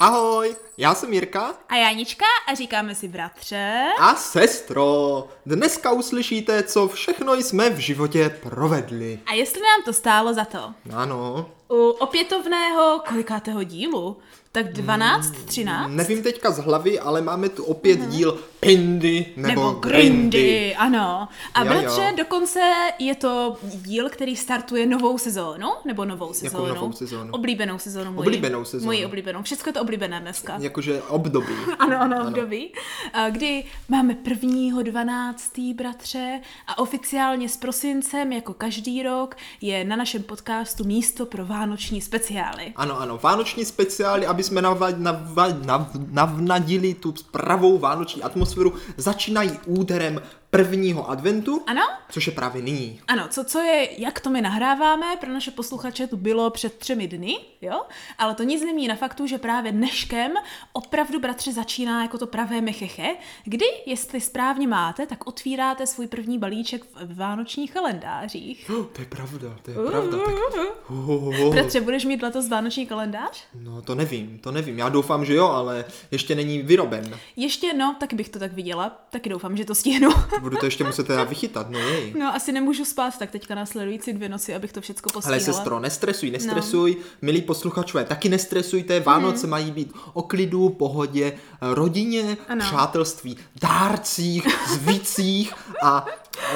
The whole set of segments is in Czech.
Ahoj, já jsem Jirka A Janička a říkáme si bratře. a sestro. Dneska uslyšíte, co všechno jsme v životě provedli. A jestli nám to stálo za to. Ano, U opětovného kolikátého dílu? Tak 12, 13? nevím teďka z hlavy, ale máme tu opět díl Pindy nebo, Nebo Grindy. Grindy, ano. A Jo, bratře, jo. dokonce je to díl, který startuje novou sezónu, nebo novou sezónu. novou sezónu? Oblíbenou sezónu. Moji. Oblíbenou sezónu. Moji oblíbenou. Všechno je to oblíbené dneska. Jakože období. Ano, ano, období. A Kdy máme prvního 12. bratře a oficiálně s prosincem, jako každý rok, je na našem podcastu místo pro vánoční speciály. Ano, ano, vánoční speciály, aby jsme nav, navnadili tu pravou vánoční atmosféru, začínají úderem prvního adventu, Ano? což je právě nyní. Ano, co, co je, jak to my nahráváme, pro naše posluchače to bylo před třemi dny, jo? Ale to nic nemění na faktu, že právě dneškem opravdu bratře začíná jako to pravé mecheche, kdy, jestli správně máte, tak otvíráte svůj první balíček v vánočních kalendářích. Oh, to je pravda, to je pravda. Tak... Oh, oh, oh. Bratře, budeš mít letos vánoční kalendář? No to nevím, to nevím. Já doufám, že jo, ale ještě není vyroben. Ještě, no, taky bych to tak viděla, taky doufám, že to stihnu. Budu to ještě muset teda vychytat, no jej. No, asi nemůžu spát tak teďka následující dvě noci, abych to všechno Ale postíhala. sestro, nestresuj, nestresuj, no. milí posluchačové, taky nestresujte, Vánoce Mhm. mají být o klidu, pohodě, rodině, Ano. přátelství, dárcích, zvících a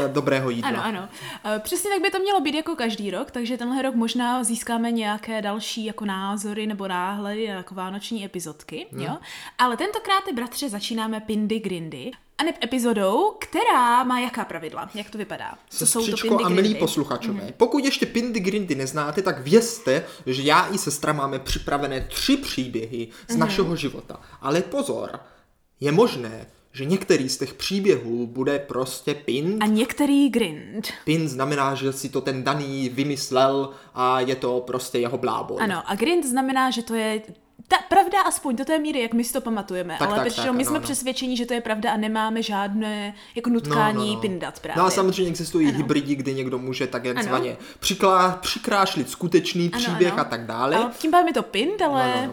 e, dobrého jídla. Ano, ano. Eh, Přesně tak by to mělo být jako každý rok, takže tenhle rok možná získáme nějaké další jako názory nebo náhledy na jako vánoční epizodky, Hmm. jo. Ale tentokrát, bratře, začínáme Pindy Grindy. A neb epizodou, která má jaká pravidla? Jak to vypadá? Co jsou to Pindy a milí posluchačové, pokud ještě Pindy Grindy neznáte, tak vězte, že já i sestra máme připravené tři příběhy z Mhm. našeho života. Ale pozor, je možné, že některý z těch příběhů bude prostě Pind. A některý Grind. Pin znamená, že si to ten daný vymyslel a je to prostě jeho blábol. Ano, a Grind znamená, že to je ta pravda aspoň do té míry, jak my si to pamatujeme. Tak, ale tak, většinou tak, my ano, jsme ano. přesvědčeni, že to je pravda a nemáme žádné jako nutkání pindat právě. No a samozřejmě existují hybridi, kdy někdo může tak takzvaně Ano. přiklá, přikrášlit skutečný Ano, příběh ano. a tak dále. A tím pádem je to pind, ale...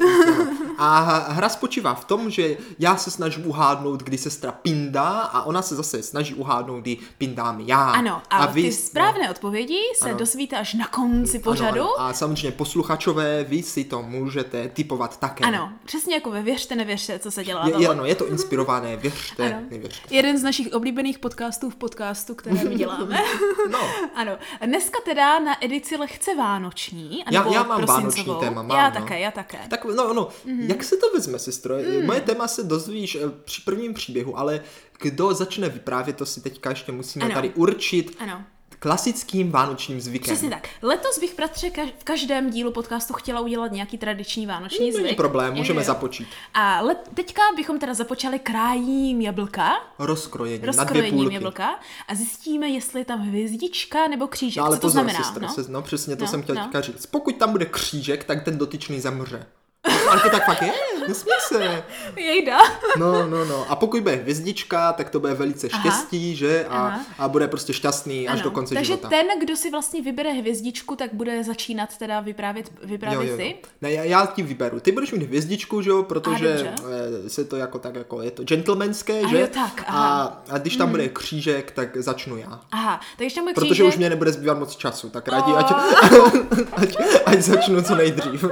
No, no, no. A hra spočívá v tom, že já se snažím uhádnout, kdy sestra pindá a ona se zase snaží uhádnout, kdy pindám já. Ano, a, vy, ty správné odpovědi se Ano. dozvíte až na konci no, pořadu. ano, ano. A samozřejmě posluchačové, vy si to můžete typovat také. Ano, přesně jako ve Věřte, nevěřte, co se dělá. Je, ano, je to inspirované, věřte, Ano. nevěřte. Jeden z našich oblíbených podcastů v podcastu, které my děláme. No. ano. Dneska teda na edici lehce vánoční. Já, já mám vánoční téma, mám, Já no. také, já také. Tak no, no, Mhm. jak se to vezme, sestro? Moje téma se dozvíš eh, při prvním příběhu, ale kdo začne vyprávět, to si teďka ještě musíme Ano. tady určit Ano. Klasickým vánočním zvykem. Přesně tak. Letos bych bratře kaž- v každém dílu podcastu chtěla udělat nějaký tradiční vánoční Není zvyk. problém, Jo, můžeme jo. započít. A let, teďka bychom teda započali krájím jablka, Rozkrojení na dvě rozkrojením půlky. jablka a zjistíme, jestli je tam hvězdička nebo křížek. No, ale Co to pozor, znamená? sestro, no? se, no přesně to No, jsem chtěl no. říct. Pokud tam bude křížek, tak ten dotyčný zemře. Ale to tak fakt je, nesmí se. Jejda. No, no, no. A pokud bude hvězdička, tak to bude velice Aha. štěstí, že? A, Aha. a bude prostě šťastný až Ano, do konce Takže života. ten, kdo si vlastně vybere hvězdičku, tak bude začínat teda vyprávět, vyprávět ty. Ne, já, já ti vyberu. Ty budeš mít hvězdičku, že jo, protože dobře. eh, se to jako tak jako je to gentlemanské, A že? jo, tak, a, aha. a když tam bude křížek, tak začnu já. Aha, takže tam bude Protože křížek. už mě nebude zbývat moc času, tak raději, ať, ať, ať začnu co nejdřív.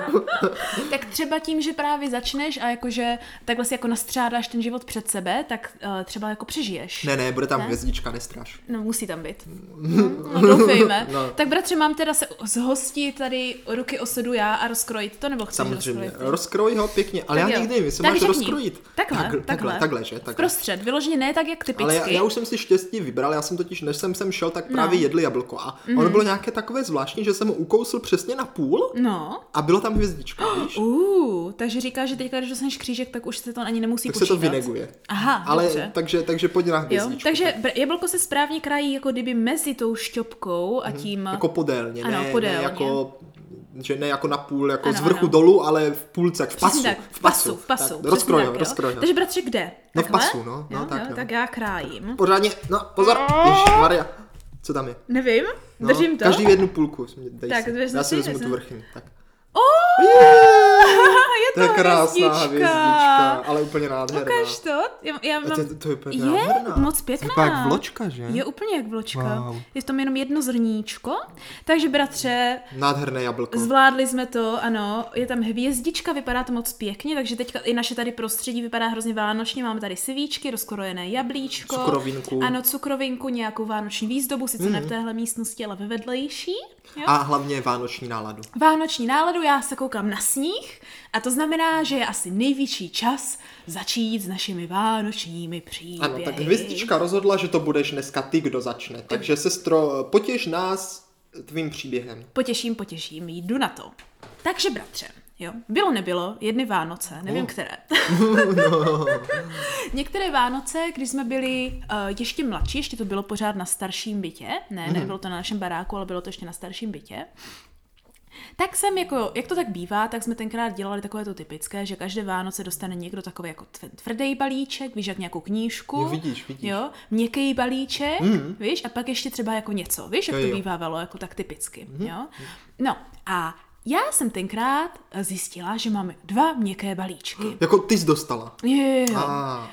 Tak třeba tím, že právě začneš a jakože takhle si jako nastřádáš ten život před sebe, tak uh, třeba jako přežiješ. Ne, ne, bude tam Ne? hvězdička, nestraš. No, musí tam být. No, doufejme. No. Tak bratře, mám teda se zhostit tady ruky osudu já a rozkrojit to, nebo chceš Samozřejmě. rozkrojit? Rozkroj ho pěkně, ale Tak já jo. nikdy nevím, jestli Tak máš řekni. rozkrojit. Takhle, takhle, takhle. takhle, že? Takhle. Prostřed, vyloženě ne tak, jak typicky. Ale já, já už jsem si štěstí vybral, já jsem totiž, než jsem sem šel, tak právě No. Mhm. jedli jablko a ono bylo nějaké takové zvláštní, že jsem ho ukousl přesně na půl No. a bylo tam hvězdička, víš? Uh, takže říkáš, že teďka, když dostaneš křížek, tak už se to ani nemusí Tak se počítat. to vyneguje. Aha, Ale dobře. takže, takže pojď na Jo, hvězdičku. takže br- jablko se správně krají jako kdyby mezi tou šťopkou a tím... Jako podélně, Ano, ne, podélně. ne jako že ne jako na půl, jako Ano, z vrchu ano. dolů, ale v půlce, jak v pasu. Tak, v pasu, v pasu. Tak, přesně rozkroj ho, tak, jo. rozkroj ho. Takže bratře, kde? No v pasu, no, no, jo, tak, jo, no. tak já krájím. Pořádně, no pozor, Maria, co tam je? Nevím, No, držím to. Každý v jednu půlku, dej Tak, si. Já si vezmu tu vrchní, tak. Oh! je To je krásná hvězdička. hvězdička, ale úplně nádherná. Ukáž to? Já, já mám... to, to je úplně Je, nádherná. moc To pěkná. je jak vločka, že? Je úplně jak vločka. Wow. Je v tom jenom jedno zrníčko. Takže bratře, Nádherné jablko. Zvládli jsme to, ano. Je tam hvězdička, vypadá to moc pěkně, takže teďka i naše tady prostředí vypadá hrozně vánočně. Máme tady sivíčky, rozkrojené jablíčko. Cukrovinku. Ano, cukrovinku, nějakou vánoční výzdobu, sice ne v téhle místnosti, ale ve vedlejší. Jo? A hlavně vánoční náladu. Vánoční náladu, já se koukám na sníh a to znamená, že je asi nejvyšší čas začít s našimi vánočními příběhy. Ano, tak hvězdička rozhodla, že to budeš dneska ty, kdo začne. Takže sestro, potěš nás tvým příběhem. Potěším, potěším, jdu na to. Takže bratře, jo, bylo nebylo, jedny Vánoce, nevím No. které. Některé Vánoce, když jsme byli uh, ještě mladší, ještě to bylo pořád na starším bytě, ne, Mhm. nebylo to na našem baráku, ale bylo to ještě na starším bytě, tak jsem jako, jak to tak bývá, tak jsme tenkrát dělali takové to typické, že každé Vánoce dostane někdo takový jako tv- tvrdý balíček, víš, jak nějakou knížku. Jo, vidíš, vidíš. Jo, měkký balíček, mm. víš, a pak ještě třeba jako něco, víš, jak to. Mhm. bývávalo, jako tak typicky, jo. No a já jsem tenkrát zjistila, že mám dva měkké balíčky. Jako ty jsi dostala. Jo, jo, jo. A,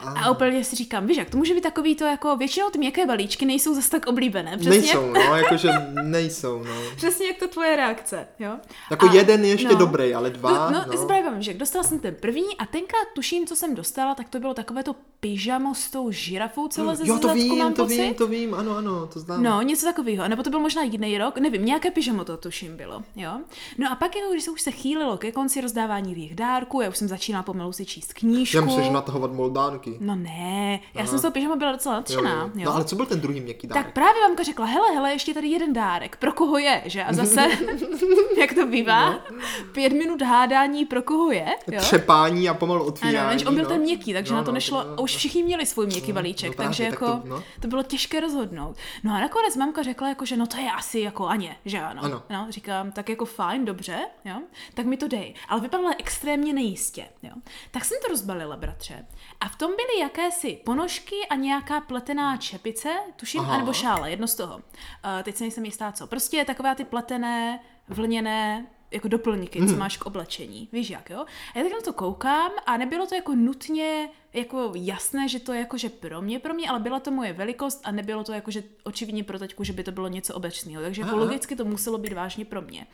a. A úplně si říkám, víš, jak to může být takový to, jako většinou ty měkké balíčky nejsou zase tak oblíbené. Přesně, Nejsou, no, jakože nejsou, no. Přesně jak to tvoje reakce, jo? Jako jeden je ještě dobrý, ale dva, No, no, no. no. právě vím, že dostala jsem ten první a tenkrát tuším, co jsem dostala, tak to bylo takové to pyžamo s tou žirafou, co leze Jo, ze to vím, mám to pocit. vím, to vím, ano, ano, to znám. No, něco takového. Nebo to byl možná jiný rok, nevím, nějaké pyžamo to tuším bylo, jo. No a pak, jako, když se už se chýlilo ke konci rozdávání těch dárků, já už jsem začínala pomalu si číst knížku. Já musíš natahovat moldánky. No ne, já jsem z toho pyžama byla docela nadšená, jo, No ale co byl ten druhý měkký dárek? Tak právě mamka řekla, hele, hele, ještě tady jeden dárek, pro koho je, že? A zase, jak to bývá, No. pět minut hádání, pro koho je, jo? Třepání a pomalu otvírání. Ano, jenže on byl no. ten měkký, takže No, na to no, nešlo, no, a už všichni měli svůj měkký no balíček, právě, takže tak jako to- to, no. to bylo těžké rozhodnout. No a nakonec mamka řekla, jako, že no to je asi jako Aně, že ano. Ano. No, říkám, tak jako fajn, dobře, jo, tak mi to dej. Ale vypadala extrémně nejistě, jo. Tak jsem to rozbalila, bratře. A v tom byly jakési ponožky a nějaká pletená čepice, tuším, Aha. anebo šále, jedno z toho. Uh, teď se nejsem jistá, co. Prostě takové ty pletené, vlněné, jako doplňky, Mhm. co máš k oblečení. Víš jak, jo? A já tak na to koukám a nebylo to jako nutně jako jasné, že to je jako, že pro mě, pro mě, ale byla to moje velikost a nebylo to jako, že očividně pro teďku, že by to bylo něco obecného. Takže jako logicky to muselo být vážně pro mě.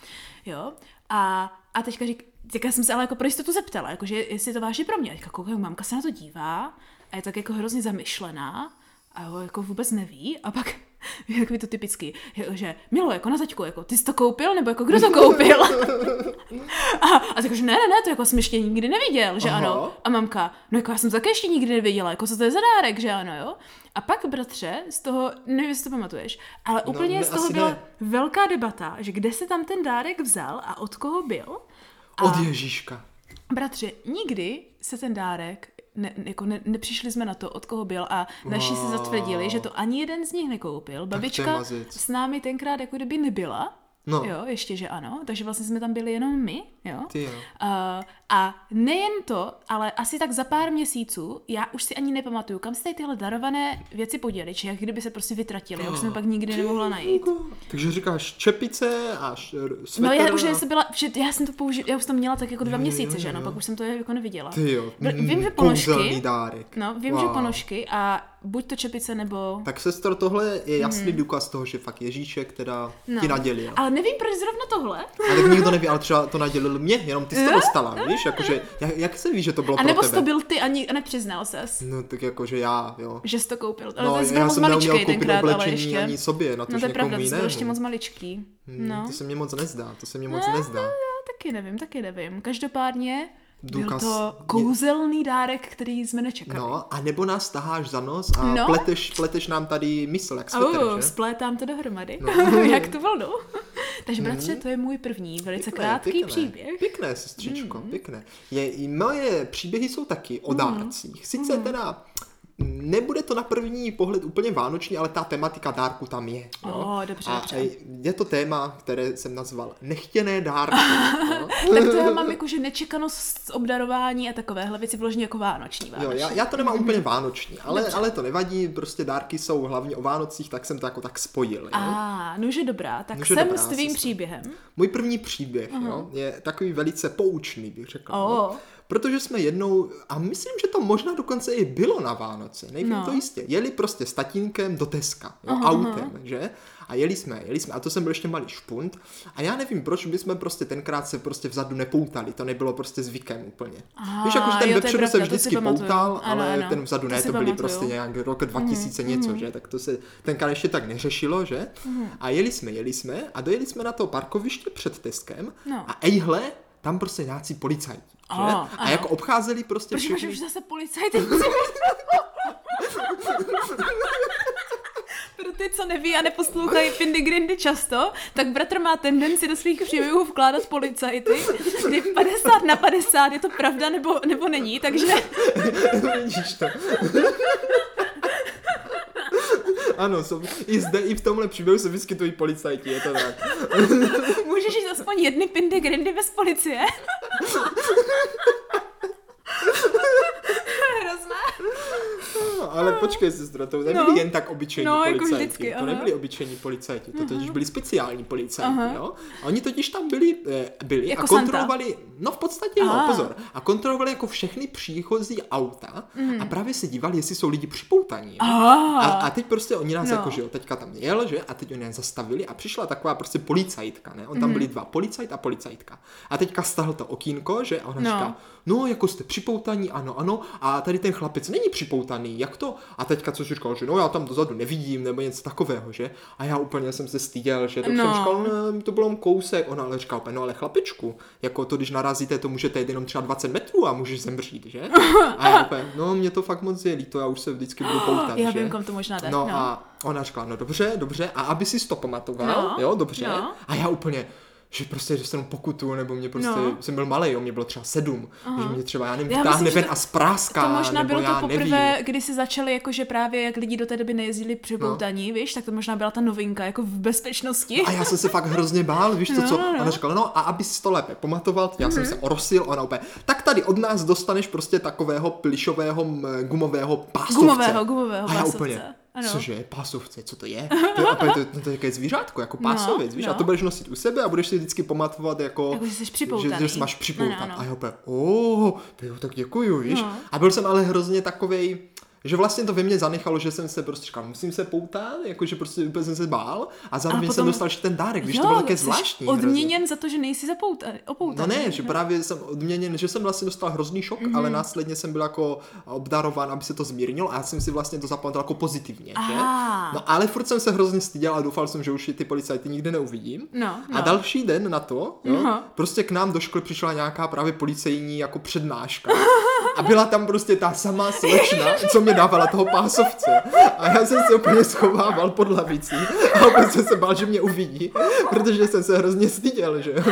Jo? A, a teďka řík, teďka jsem se ale jako pro jistotu zeptala, jako, že jestli je to vážně pro mě. A teďka koukám, mamka se na to dívá a je tak jako hrozně zamyšlená a jo, jako vůbec neví a pak jak by to typicky, jako, že Milo, jako na taťku, jako ty jsi to koupil, nebo jako kdo to koupil? a, a tak, že ne, ne, ne, to jako jsem ještě nikdy neviděl, že Aha. ano. A mamka, no jako já jsem to také ještě nikdy neviděla, jako co to je za dárek, že ano, jo. A pak, bratře, z toho, nevím, jestli to pamatuješ, ale No, úplně ne, z toho byla ne. velká debata, že kde se tam ten dárek vzal a od koho byl. A Od Ježíška. Bratře, nikdy se ten dárek, ne, jako ne, nepřišli jsme na to, od koho byl a naši si Wow. zatvrdili, že to ani jeden z nich nekoupil. Babička s námi tenkrát jako kdyby nebyla. No. Jo, ještě, že ano. Takže vlastně jsme tam byli jenom my, jo. Ty jo. Uh, a nejen to, ale asi tak za pár měsíců, já už si ani nepamatuju, kam se tady tyhle darované věci poděly, či jak kdyby se prostě vytratily. Já už jsem pak nikdy nemohla najít. Takže říkáš čepice a š- svetr No já už a- jsem byla, že já jsem to použil, já už jsem to měla tak jako dva Jo, měsíce, jo, že ano, jo. pak už jsem to jako neviděla. Ty jo. Br- Vím, že mm, ponožky, dárek. no, vím, že Wow. ponožky a buď to čepice nebo... Tak sestro, tohle je jasný důkaz toho, že fakt Ježíšek teda. No. ti nadělil. Ale nevím, proč zrovna tohle. A tak nikdo neví, ale třeba to nadělil mě, jenom ty jsi to dostala, víš, jakože, jak, jak se ví, že to bylo A pro nebo tebe? jsi to byl ty a, a nepřiznal ses, No tak jakože já, jo. že jsi to koupil. Ale No, to jsi byl já moc jsem maličkej koupit tenkrát, ale ještě. ani sobě, na to, No to je pravda, jsi byl ještě moc maličký. Hmm, No. To se mně moc nezdá, to se mně moc No, nezdá. Já taky nevím, taky nevím. Každopádně Důkaz- byl to kouzelný dárek, který jsme nečekali. No, a nebo nás taháš za nos a No. pleteš, pleteš nám tady mysl, jak svetr, Oh, že? splétám to dohromady. jak tu vlnu. Takže bratře, to je můj první velice krátký pěkné, příběh. Pěkné, sestřičko, Mhm. pěkné. Je, i moje příběhy jsou taky o dárcích. Sice Mhm. teda nebude to na první pohled úplně vánoční, ale ta tematika dárku tam je. jo. O, dobře, a dobře. je to téma, které jsem nazval nechtěné dárky. jo. Tak to já mám jakože nečekanost z obdarování a takovéhle věci vložně jako vánoční Jo, vánoční. já, já to nemám úplně vánoční, ale, ale to nevadí, prostě dárky jsou hlavně o Vánocích, tak jsem to jako tak spojil. Jo. A, nože dobrá, tak Nože jsem dobrá, s tvým příběhem. Můj první příběh jo, je takový velice poučný, bych řekl. O. no. Protože jsme jednou, a myslím, že to možná dokonce i bylo na Vánoce, nevím No. to jistě, jeli prostě s tatínkem do Teska, jo, Aha, autem, že? A jeli jsme, jeli jsme, a to jsem byl ještě malý špunt, a já nevím, proč by jsme prostě tenkrát se prostě vzadu nepoutali, to nebylo prostě zvykem úplně. Aha, Víš, jakože ten vepředu se vždycky poutal, Ano, ale ano. ten vzadu To ne, to byly prostě nějak rok 2000 něco, že? Tak to se tenkrát ještě tak neřešilo, že? A jeli jsme, jeli jsme a dojeli jsme na to parkoviště před Teskem No. a ejhle, tam prostě nějací policajti? A, A jako obcházeli prostě Proč máš všechny... už zase policajty? Pro ty, co neví a neposlouchají Pindy Grindy často, tak bratr má tendenci do svých příběhů vkládat policajty, kdy 50 na 50 je to pravda nebo, nebo není, takže Vidíš to. Ano, jsou, i zde, i v tomhle příběhu se vyskytují policajti, je to tak. můžeš jít aspoň jedny Pindy Grindy bez policie. of počkej, sestro, to nebyli No. jen tak obyčejní No, jako policajti. vždycky, to aha. nebyli obyčejní policajti, to totiž byli speciální policajti, Aha. jo. A oni totiž tam byli, eh, byli Jako a Santa. kontrolovali, no v podstatě Aha. pozor, a kontrolovali jako všechny příchozí auta a právě se dívali, jestli jsou lidi připoutaní. A, a teď prostě oni nás No. jako, že jo, teďka tam jel, že, a teď oni nás zastavili a přišla taková prostě policajtka, ne, on tam byli dva, policajt a policajtka. A teďka stahl to okýnko, že, a ona No. říká, no, jako jste připoutaní, ano, ano, a tady ten chlapec není připoutaný, jak to? A teďka co si říkal, že no, já tam dozadu nevidím, nebo něco takového, že? A já úplně jsem se styděl, že tak No. jsem říkal, ne, to bylo kousek, ona ale říká, úplně, no ale chlapičku, jako to, když narazíte, to můžete jít jenom třeba 20 metrů a můžeš zemřít, že? A já úplně, no, mě to fakt moc je líto, já už se vždycky budu poutat, Já že? vím, kam to možná jde. No, a ona říkala, no dobře, dobře, a aby si to pamatoval, No, jo, dobře. no. A já úplně, že prostě dostanu pokutu, nebo mě prostě, No. jsem byl malý, jo, mě bylo třeba sedm, že mě třeba, já nevím, Já myslím, ven to- a spráská, To možná nebo bylo já to nevím. poprvé, kdy si začali, jakože právě jak lidi do té doby nejezdili připoutaní, víš, tak to možná byla ta novinka, jako v bezpečnosti. A já jsem se fakt hrozně bál, víš co, No, co? no, no. Ona říkala, no a aby si to lépe pamatoval, já jsem se orosil, ona úplně, tak tady od nás dostaneš prostě takového plišového gumového pásovce. Gumového, gumového A já pásovce. úplně, Ano. cože, pásovce, co to je? To je, opět, to, to, to je zvířátko, jako No, pásovec, víš, a no. to budeš nosit u sebe a budeš si vždycky pamatovat jako, Jako, že jsi že, připoutaný. že se máš připoutat. No, no, no. A já úplně, oh, jo, tak děkuju, víš. No. A byl jsem ale hrozně takovej, že vlastně to ve mně zanechalo, že jsem se prostě říkal, musím se poutat, jakože prostě úplně jsem se bál a zároveň potom- jsem dostal ještě ten dárek, víš, jo, to bylo také zvláštní. hrozně. odměněn za to, že nejsi zapoutaný, No ne, že právě jsem odměněn, že jsem vlastně dostal hrozný šok, Mhm. mm-hmm. ale následně jsem byl jako obdarován, aby se to zmírnilo a já jsem si vlastně to zapamatoval jako pozitivně, že? No ale furt jsem se hrozně styděl a doufal jsem, že už ty policajty nikdy neuvidím. No, A no. další den na to, jo, No. prostě k nám do školy přišla nějaká právě policejní jako přednáška. A byla tam prostě ta samá slečna, co mě dávala toho pásovce. A já jsem se úplně schovával pod lavicí a opět jsem se bál, že mě uvidí, protože jsem se hrozně styděl, že jo.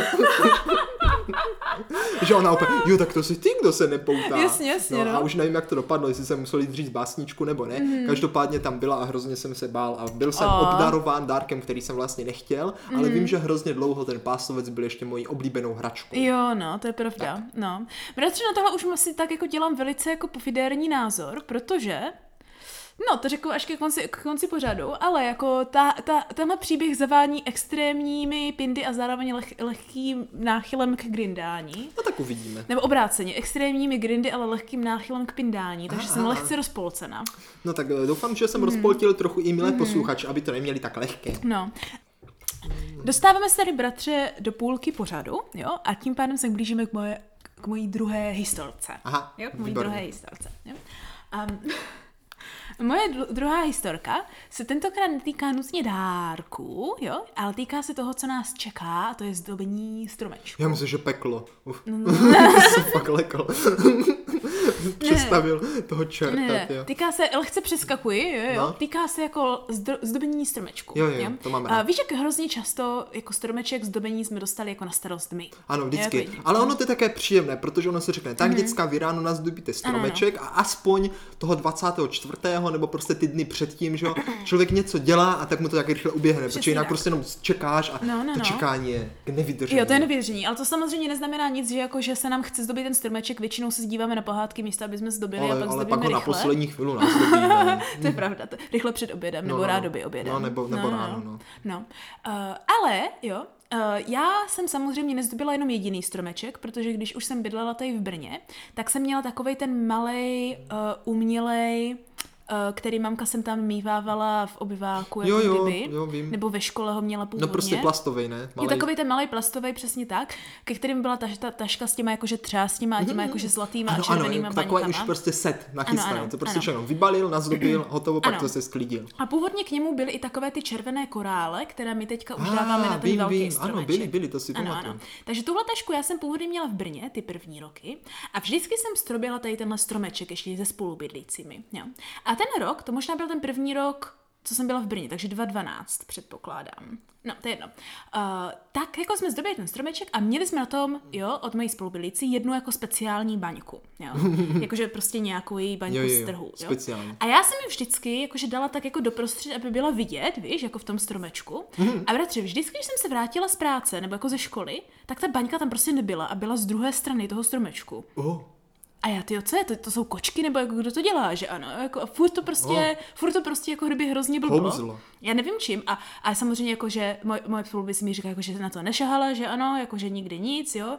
že ona opět, jo, tak to jsi ty, kdo se nepoutá. Jasně, jasně, no. no. A už nevím, jak to dopadlo, jestli jsem musel jít říct básničku nebo ne. Mm. Každopádně tam byla a hrozně jsem se bál a byl jsem A. obdarován dárkem, který jsem vlastně nechtěl, ale vím, že hrozně dlouho ten pásovec byl ještě mojí oblíbenou hračkou. Jo, no, to je pravda. No. Bratře, na tohle už asi tak jako dělám velice jako pofidérní názor, protože No, to řeknu až ke konci, k konci pořadu, ale jako ta, ta, tenhle příběh zavání extrémními pindy a zároveň leh, lehkým náchylem k grindání. No tak uvidíme. Nebo obráceně, extrémními grindy, ale lehkým náchylem k pindání, takže Aha. jsem lehce rozpolcena. No tak eh, doufám, že Hmm. jsem rozpoltil trochu i milé posluchače, aby to neměli tak lehké. No. Dostáváme se tady, bratře, do půlky pořadu, jo, a tím pádem se blížíme k, moje, k mojí druhé historce. Aha, Jo, k mojí výborně. druhé historce. Jo. Um, moje dru- druhá historka se tentokrát netýká nutně dárků, jo, ale týká se toho, co nás čeká, a to je zdobení stromečku. Já myslím, že peklo. Uf. No, jsem fakt lekl. Představil toho čerta, Ne, ne, jo. týká se, lehce přeskakuji, jo, jo, No. týká se jako zdro, zdobení stromečku. Jo, jo, to mám rád. A víš, jak hrozně často jako stromeček zdobení jsme dostali jako na starost my. Ano, vždycky. Jako- Ale ono to je také příjemné, protože ono se řekne, tak děcka, vy ráno nazdobíte stromeček a aspoň toho 24. nebo prostě ty dny předtím, že jo, člověk něco dělá a tak mu to tak rychle uběhne, protože Přesně jinak tak. prostě jenom čekáš a No, no, to no. čekání je k nevydržení. Jo, to je nevěření, ale to samozřejmě neznamená nic, že jako, že se nám chce zdobit ten stromeček, většinou se zdíváme na pohádky místo, aby jsme zdobili a ale, pak ale pak ho na rychle. poslední chvíli nazdobíme. to je pravda, to, rychle před obědem, No, nebo no. rádoby obědem. No, nebo- nebo ráno, no. no. Uh, ale, jo, Uh, já jsem samozřejmě nezdobila jenom jediný stromeček, protože když už jsem bydlela tady v Brně, tak jsem měla takový ten malý uh, umělej který mamka jsem tam mívávala v obyváku, jako Jo, jo, kdyby, jo, vím. nebo ve škole ho měla původně. No prostě plastový, ne? Je Malej. takový ten malý plastový, přesně tak, ke kterým byla ta, ta taška s těma jakože třásněma a těma jakože zlatýma a Mhm. Ano, ano, červenýma jako takový už prostě set nachystaný. ano, to prostě ano. všechno vybalil, nazdobil, hotovo, pak Ano. to se sklidil. A původně k němu byly i takové ty červené korále, které my teďka už Ah, dáváme na ten vím, velký vím, ano, stromeček. byly, byly, to si ano, pamatuju. ano. Takže tuhle tašku já jsem původně měla v Brně, ty první roky, a vždycky jsem strobila tady tenhle stromeček ještě se spolubydlícími. Jo. A ten rok, to možná byl ten první rok, co jsem byla v Brně, takže 2012 předpokládám. No, to je jedno. Uh, tak jako jsme zdobili ten stromeček a měli jsme na tom, jo, od mojí spolubydlící jednu jako speciální baňku. Jo. Jakože prostě nějakou její baňku Jo, jo, jo, z trhu. Jo. speciální. A já jsem ji vždycky jakože dala tak jako doprostřed, aby byla vidět, víš, jako v tom stromečku. Mhm. A bratře, vždycky, když jsem se vrátila z práce nebo jako ze školy, tak ta baňka tam prostě nebyla a byla z druhé strany toho stromečku. Oh, A já, ty co je, to, to jsou kočky, nebo jako kdo to dělá, že ano, jako furt to prostě, Oh. furt to prostě jako kdyby hrozně blblo. Kouzlo. Já nevím čím a, a samozřejmě jako, že moj, moje spolubydlící mi říká, jako, že na to nešahala, že ano, jako, že nikdy nic, jo.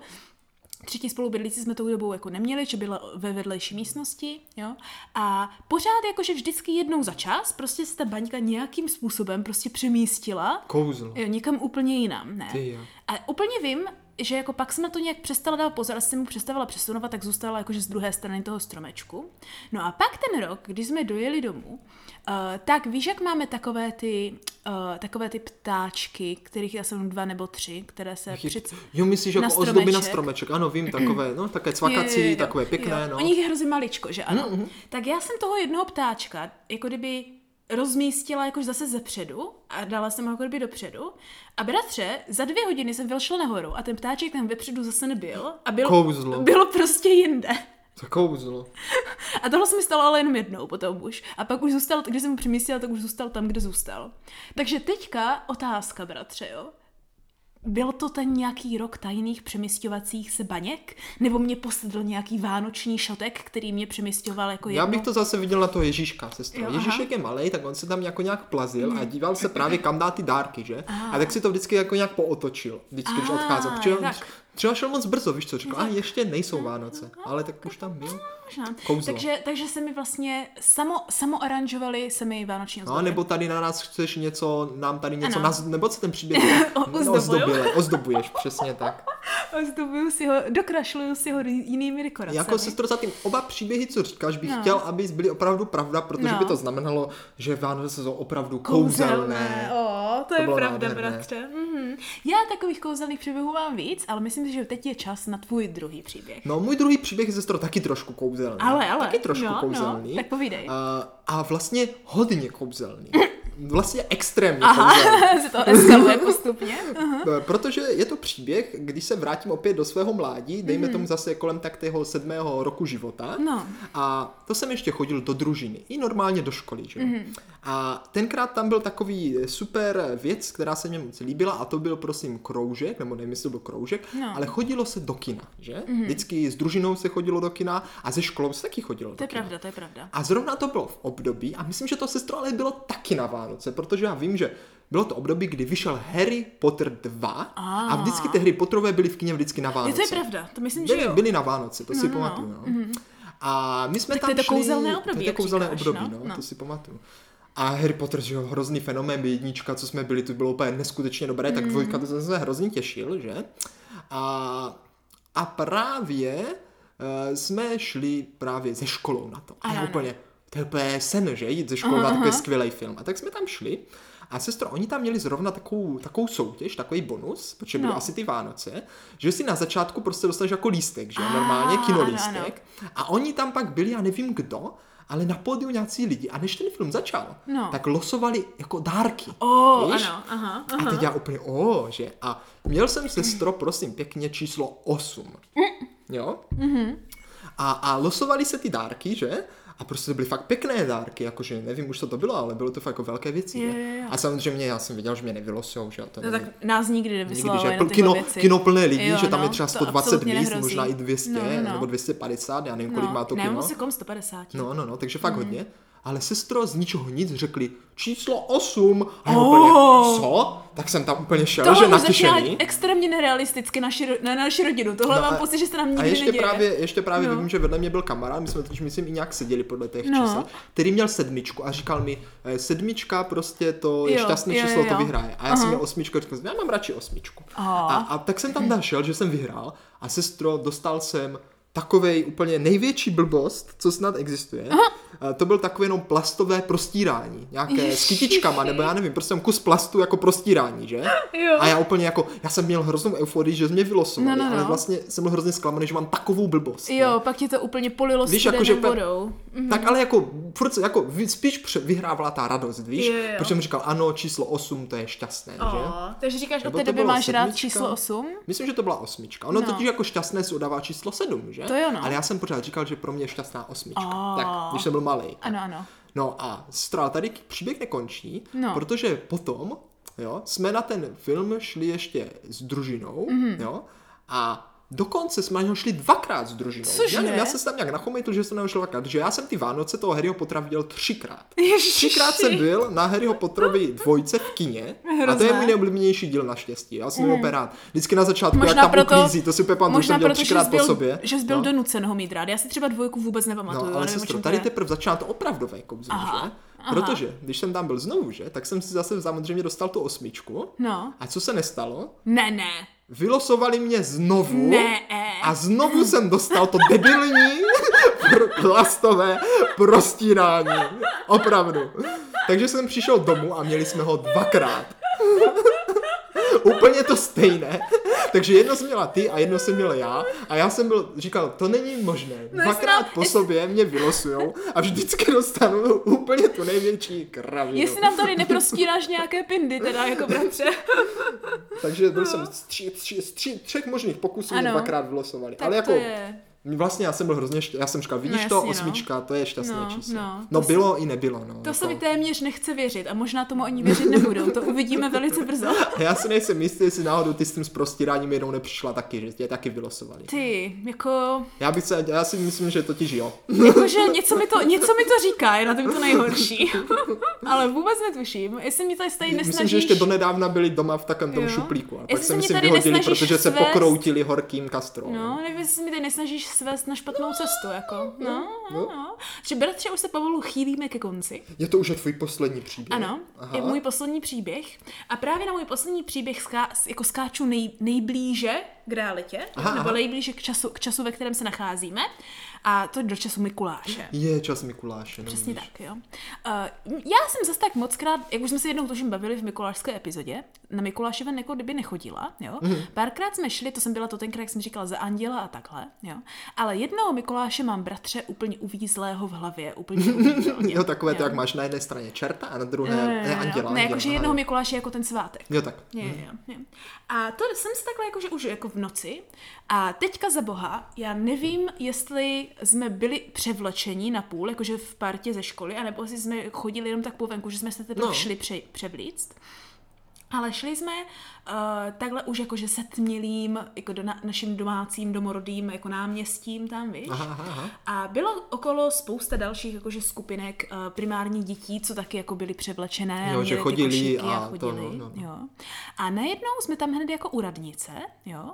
Třetí spolubydlící jsme tou dobou jako neměli, že byla ve vedlejší místnosti, jo. A pořád jakože vždycky jednou za čas prostě se ta baňka nějakým způsobem prostě přemístila kouzlo. Jo, někam úplně jinam, ne? Ty jo. A úplně vím, že jako pak jsem na to nějak přestala dávat pozor, a jsem mu přestala přesunovat, tak zůstala jakože z druhé strany toho stromečku. No a pak ten rok, když jsme dojeli domů, uh, tak víš, jak máme takové ty, uh, takové ty ptáčky, kterých já jsem dva nebo tři, které se při... Jo, myslíš na jako ozdoby na stromeček. stromeček. Ano, vím, takové, no, také cvakací, Jo, jo, jo, takové pěkné, jo. no. O nich je hrozně maličko, že ano? Mm-hmm. Tak já jsem toho jednoho ptáčka, jako kdyby rozmístila jakož zase zepředu a dala jsem ho jako kdyby dopředu. A bratře, za dvě hodiny jsem vylšla nahoru a ten ptáček tam vepředu zase nebyl a byl, Kouzlo. bylo prostě jinde. To kouzlo. A tohle se mi stalo ale jenom jednou potom už. A pak už zůstal, když jsem ho přemístila, tak už zůstal tam, kde zůstal. Takže teďka otázka, bratře, jo. Byl to ten nějaký rok tajných přemysťovacích se baněk? Nebo mě posedl nějaký vánoční šotek, který mě přemysťoval jako Já jedno? bych to zase viděl na toho Ježíška, sestro. Jo, aha. Ježíšek je malý, tak on se tam jako nějak plazil a díval se právě kam dá ty dárky, že? A tak si to vždycky jako nějak pootočil, vždycky, když odcházel. Protože on tak. Třeba šel moc brzo, víš co, řekl, a ještě nejsou Vánoce, ale tak už tam byl. Kouzlo. Takže, takže se mi vlastně samo, samo aranžovali se mi vánoční No, ozdoby. nebo tady na nás chceš něco, nám tady něco, naz, nebo co ten příběh je? O- No, ozdobuju. ozdobile, ozdobuješ, přesně tak. Ozdobuju si ho, dokrašluju si ho jinými dekoracemi. Jako sestro, za tím oba příběhy, co říkáš, bych No. chtěl, aby byly opravdu pravda, protože No. by to znamenalo, že Vánoce jsou opravdu kouzelné. O, to, To je pravda, nádherné. bratře. Mhm. Já takových kouzelných příběhů mám víc, ale myslím si, že teď je čas na tvůj druhý příběh. No, můj druhý příběh je sestro taky trošku kouzelný. Ale, ale. Taky trošku no, kouzelný. No, tak povídej. A, a vlastně hodně kouzelný. Vlastně extrémně Aha, se to eskaluje postupně. Eh, Protože je to příběh, když se vrátím opět do svého mládí, dejme tomu zase kolem tak tého sedmého roku života. No. A to jsem ještě chodil do družiny, i normálně do školy, že? Mm. A tenkrát tam byl takový super věc, která se mě moc líbila a to byl prosím kroužek, nebo nevím, jestli to byl kroužek, No. ale chodilo se do kina, že? Mm. Vždycky s družinou se chodilo do kina a ze školou se taky chodilo To do je kina. pravda, to je pravda. A zrovna to bylo v období, a myslím, že to sestro ale bylo taky na Vánoce, protože já vím, že bylo to období, kdy vyšel Harry Potter 2 a, a vždycky ty Harry Potterové byly v kině vždycky na Je Vánoce. to je pravda, to myslím, že Byly, jo. byly na Vánoce, to si no, pamatuju. No. A my jsme Tak to tam je to kouzelné období, To je to kouzelné říkáš, období, no, no, no. to si pamatuju. A Harry Potter, že jo, hrozný fenomén, jednička, co jsme byli, to bylo úplně neskutečně dobré, Mm. tak dvojka, to jsem se hrozně těšil, že? A, a právě uh, jsme šli právě ze školou na to. A ano. úplně, to je úplně sen, že? Jít ze školy na takový skvělý film. A tak jsme tam šli. A sestro, oni tam měli zrovna takovou, takovou soutěž, takový bonus, protože byly No. asi ty Vánoce, že si na začátku prostě dostaneš jako lístek, že Ah, normálně ano, kinolístek. A oni tam pak byli, já nevím kdo, ale na pódiu nějací lidi. A než ten film začal, No. tak losovali jako dárky. O, víš? ano, aha, A teď já úplně, o, že? A měl jsem sestro, prosím, pěkně číslo 8. Jo? A, a losovali se ty dárky, že? A prostě to byly fakt pěkné dárky, jakože nevím už, co to bylo, ale bylo to fakt jako velké věci. Jo, ne? jo, jo. A samozřejmě já jsem věděl, že mě nevylosujou, že to No tak nás nikdy Nikdy, nevyslovali že na pl- kino, věci. kino plné lidí, Jo, že tam no, je třeba to 120 absolutně míst, možná i 200, No, no, no. nebo 250, já nevím, kolik no, má to kino. kolem 150. No, no, no, takže fakt Mhm. hodně. Ale sestro z ničeho nic řekli číslo 8. A Oh. úplně, co? Tak jsem tam úplně šel, Tohle že natěšený. extrémně nerealisticky naši, na naši rodinu. Tohle No mám a- pocit, že se nám A nikdy ještě neděje. právě, ještě právě No. vím, že vedle mě byl kamarád, my jsme totiž myslím i nějak seděli podle těch No. čísel, který měl sedmičku a říkal mi, eh, sedmička prostě to je Jo, šťastné jo, číslo, jo, to jo. vyhraje. A já Aha. jsem měl osmičku a říkal jsem, já mám radši osmičku. Aha. A, a tak jsem tam našel, že jsem vyhrál a sestro, dostal jsem takovej úplně největší blbost, co snad existuje. A To byl takové jenom plastové prostírání, nějaké s Ježiši. kytičkama, nebo já nevím, prostě kus plastu jako prostírání, že? Jo. A já úplně jako, já jsem měl hroznou euforii, že mě vylosovali, No, no, no. ale vlastně jsem byl hrozně zklamaný, že mám takovou blbost. Jo, pak ti to úplně polilo Víš, studenou jako, že vodou. Mhm. Tak ale jako, furt, jako spíš vyhrávala ta radost, víš? Jo, jo. Protože jsem říkal, ano, číslo 8, to je šťastné, že? Oh, takže říkáš, Nebo od té doby máš rád sedmička? číslo 8? Myslím, že to byla osmička. Ono No. totiž jako šťastné se udává číslo 7, že? To jo, no. Ale já jsem pořád říkal, že pro mě je šťastná osmička. Oh. Tak, když jsem byl malý. Ano, ano. No a stra, tady příběh nekončí, No. protože potom, jo, jsme na ten film šli ještě s družinou, Mhm. mm-hmm. jo, a dokonce jsme na něho šli dvakrát s družinou. Cože? Já, nevím, já jsem se tam nějak nachomitl, že jsem na něho šel dvakrát, že já jsem ty Vánoce toho Harryho Pottera viděl třikrát. Ježiši. Třikrát jsem byl na Harryho Potterovi dvojce v kině a to je Hrozné. můj nejoblíbenější díl naštěstí. Já jsem mm. opět rád. Vždycky na začátku, Možná jak tam proto- uklízí, to si úplně pamatuju, Možná jsem dělal třikrát jsi po sobě. že jsi byl no. donucen ho mít rád. Já si třeba dvojku vůbec No, nepamatuju. ale nevím, sestro, to tady je. teprve začíná to opravdové kouzlo, že? aha. Protože, když jsem tam byl znovu, že, tak jsem si zase samozřejmě dostal tu osmičku. No. A co se nestalo? Ne, ne. Vylosovali mě znovu. Ne. A znovu jsem dostal to debilní plastové prostírání. Opravdu. Takže jsem přišel domů a měli jsme ho dvakrát. Úplně to stejné. Takže jedno jsem měla ty a jedno jsem měl já. A já jsem byl, říkal, to není možné. Dvakrát nám- po sobě mě vylosujou a vždycky dostanu úplně tu největší kravinu. Jestli nám tady neprostíráš nějaké pindy, teda jako bratře. Takže byl jsem z, tři, tři, z tři, třech možných pokusů mě Ano. dvakrát vylosovali. Tak Ale jako, je... Vlastně já jsem byl hrozně, šť... já jsem říkal, vidíš No to, jasně, no. osmička, to je šťastné No, číslo. no, no to bylo i nebylo, no. To se mi téměř nechce věřit a možná tomu ani věřit nebudou. To uvidíme velice brzo. Já si nejsem jistý, jestli náhodou ty s tím prostíráním jednou nepřišla taky, že tě taky vylosovali. Ty, jako... Já bych se, já si myslím, že totiž jo. Jakože něco mi to, něco mi to říká, je na tom to nejhorší. Ale vůbec netuším. Jestli mi tady tady nesnažíš... Myslím, že ještě donedávna byli doma v takovém tom šuplíku. A pak Jestli se myslím tady vyhodili, protože se pokroutili horkým kastrou. No, nevím, jestli mi tady nesnažíš svést na špatnou cestu, jako. No, no, No. no. Že bratře, už se pomalu chýlíme ke konci. Je to už je tvůj poslední příběh? Ano, Aha. je můj poslední příběh. A právě na můj poslední příběh ská, jako skáču nej, nejblíže k realitě, Aha, nebo nejblíže k času, k času, ve kterém se nacházíme. A to do času Mikuláše. Je čas Mikuláše. No, Přesně vidíš. tak, jo. Uh, já jsem zase tak moc krát, jak už jsme se jednou tuším bavili v mikulášské epizodě, na Mikuláše ven jako kdyby nechodila, jo. Mm. Párkrát jsme šli, to jsem byla to tenkrát, jak jsem říkala, za anděla a takhle, jo. Ale jednoho Mikuláše mám bratře úplně uvízlého v hlavě, úplně uvízlně, Jo, takové to, jak máš na jedné straně čerta a na druhé Ne, ne, ne, ne, anděla. ne, jakože jednoho jo. Mikuláše jako ten svátek. Jo, tak. Je, je, je. A to jsem si takhle jakože už jako v noci. A teďka za boha, já nevím, jestli jsme byli převlečení na půl, jakože v partě ze školy, anebo jestli jsme chodili jenom tak po venku, že jsme se teprve no. šli pře- převlíct. Ale šli jsme uh, takhle už jakože setmělým, jako do na, naším domácím, domorodým jako náměstím tam, víš? Aha, aha. A bylo okolo spousta dalších jakože skupinek uh, primárních dětí, co taky jako byly převlečené. Jo, a že ty chodili a to, chodili, no, no, no. Jo. A najednou jsme tam hned jako u radnice, jo,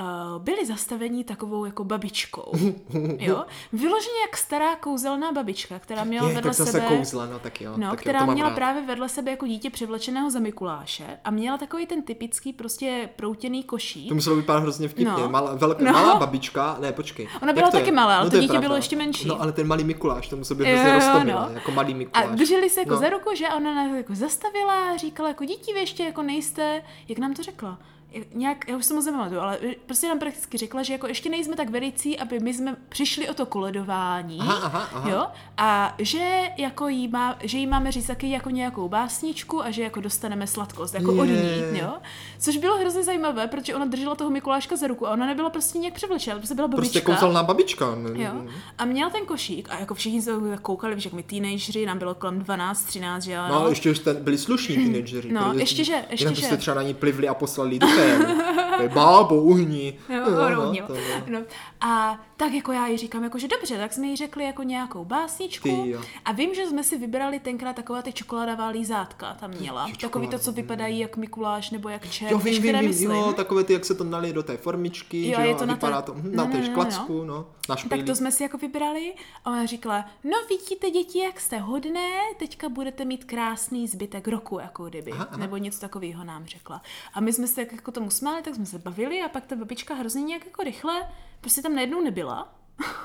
uh, byli zastavení takovou jako babičkou, jo, vyloženě jak stará kouzelná babička, která měla Je, vedle tak sebe... kouzla, no tak jo. No, tak která jo, to měla rád. právě vedle sebe jako dítě převlečeného za Mikuláše a měla takový ten typický prostě proutěný košík. To muselo vypadat hrozně vtipně. No. Malá, velká, No. malá babička, ne, počkej. Ona byla to je? taky malá, ale no, to je dítě pravda. bylo ještě menší. No, ale ten malý Mikuláš, to musel být hrozně roztomilá, no. jako malý A Mikuláš. drželi se jako no. za ruku, že a ona nás jako zastavila a říkala jako děti vy ještě jako nejste, jak nám to řekla? Jak- Nějak, já už se moc nepamatuju, ale prostě nám prakticky řekla, že jako ještě nejsme tak velicí, aby my jsme přišli o to koledování, Aha, aha, aha. jo, a že jako jí, má, že jí máme říct taky jako nějakou básničku a že jako dostaneme sladkost, jako od ní, jo, což bylo hrozně zajímavé, protože ona držela toho Mikuláška za ruku a ona nebyla prostě nějak převlečena, prostě byla babička. Prostě kouzelná babička. ne- Jo. A měla ten košík a jako všichni se koukali, víš, jak my teenageři, nám bylo kolem 12, 13, že jo. No, ale ještě jste byli slušní teenageři. No, ještě že- ještě že. třeba na ní plivli a poslali bráchem. Bábo, uhni. No, no, no, to no. no. A tak jako já jí říkám, jako, že dobře, tak jsme jí řekli jako nějakou básničku. Ty jo. A vím, že jsme si vybrali tenkrát taková ty čokoládová lízátka tam měla. Ty Takový to, co vypadají jak Mikuláš nebo jak čert. Jo, vím, vím, vím, myslím? jo, takové ty, jak se to nalije do té formičky, Jo, že je jo, to a na vypadá to no, na té no, no, šklacku, no, na Tak to jsme si jako vybrali a ona říkala, no vidíte děti, jak jste hodné, teďka budete mít krásný zbytek roku, jako kdyby. Aha, aha. Nebo něco takového nám řekla. A my jsme se tak jako tomu smáli, tak jsme se bavili a pak ta babička hrozně nějak jako rychle, prostě tam najednou nebyla.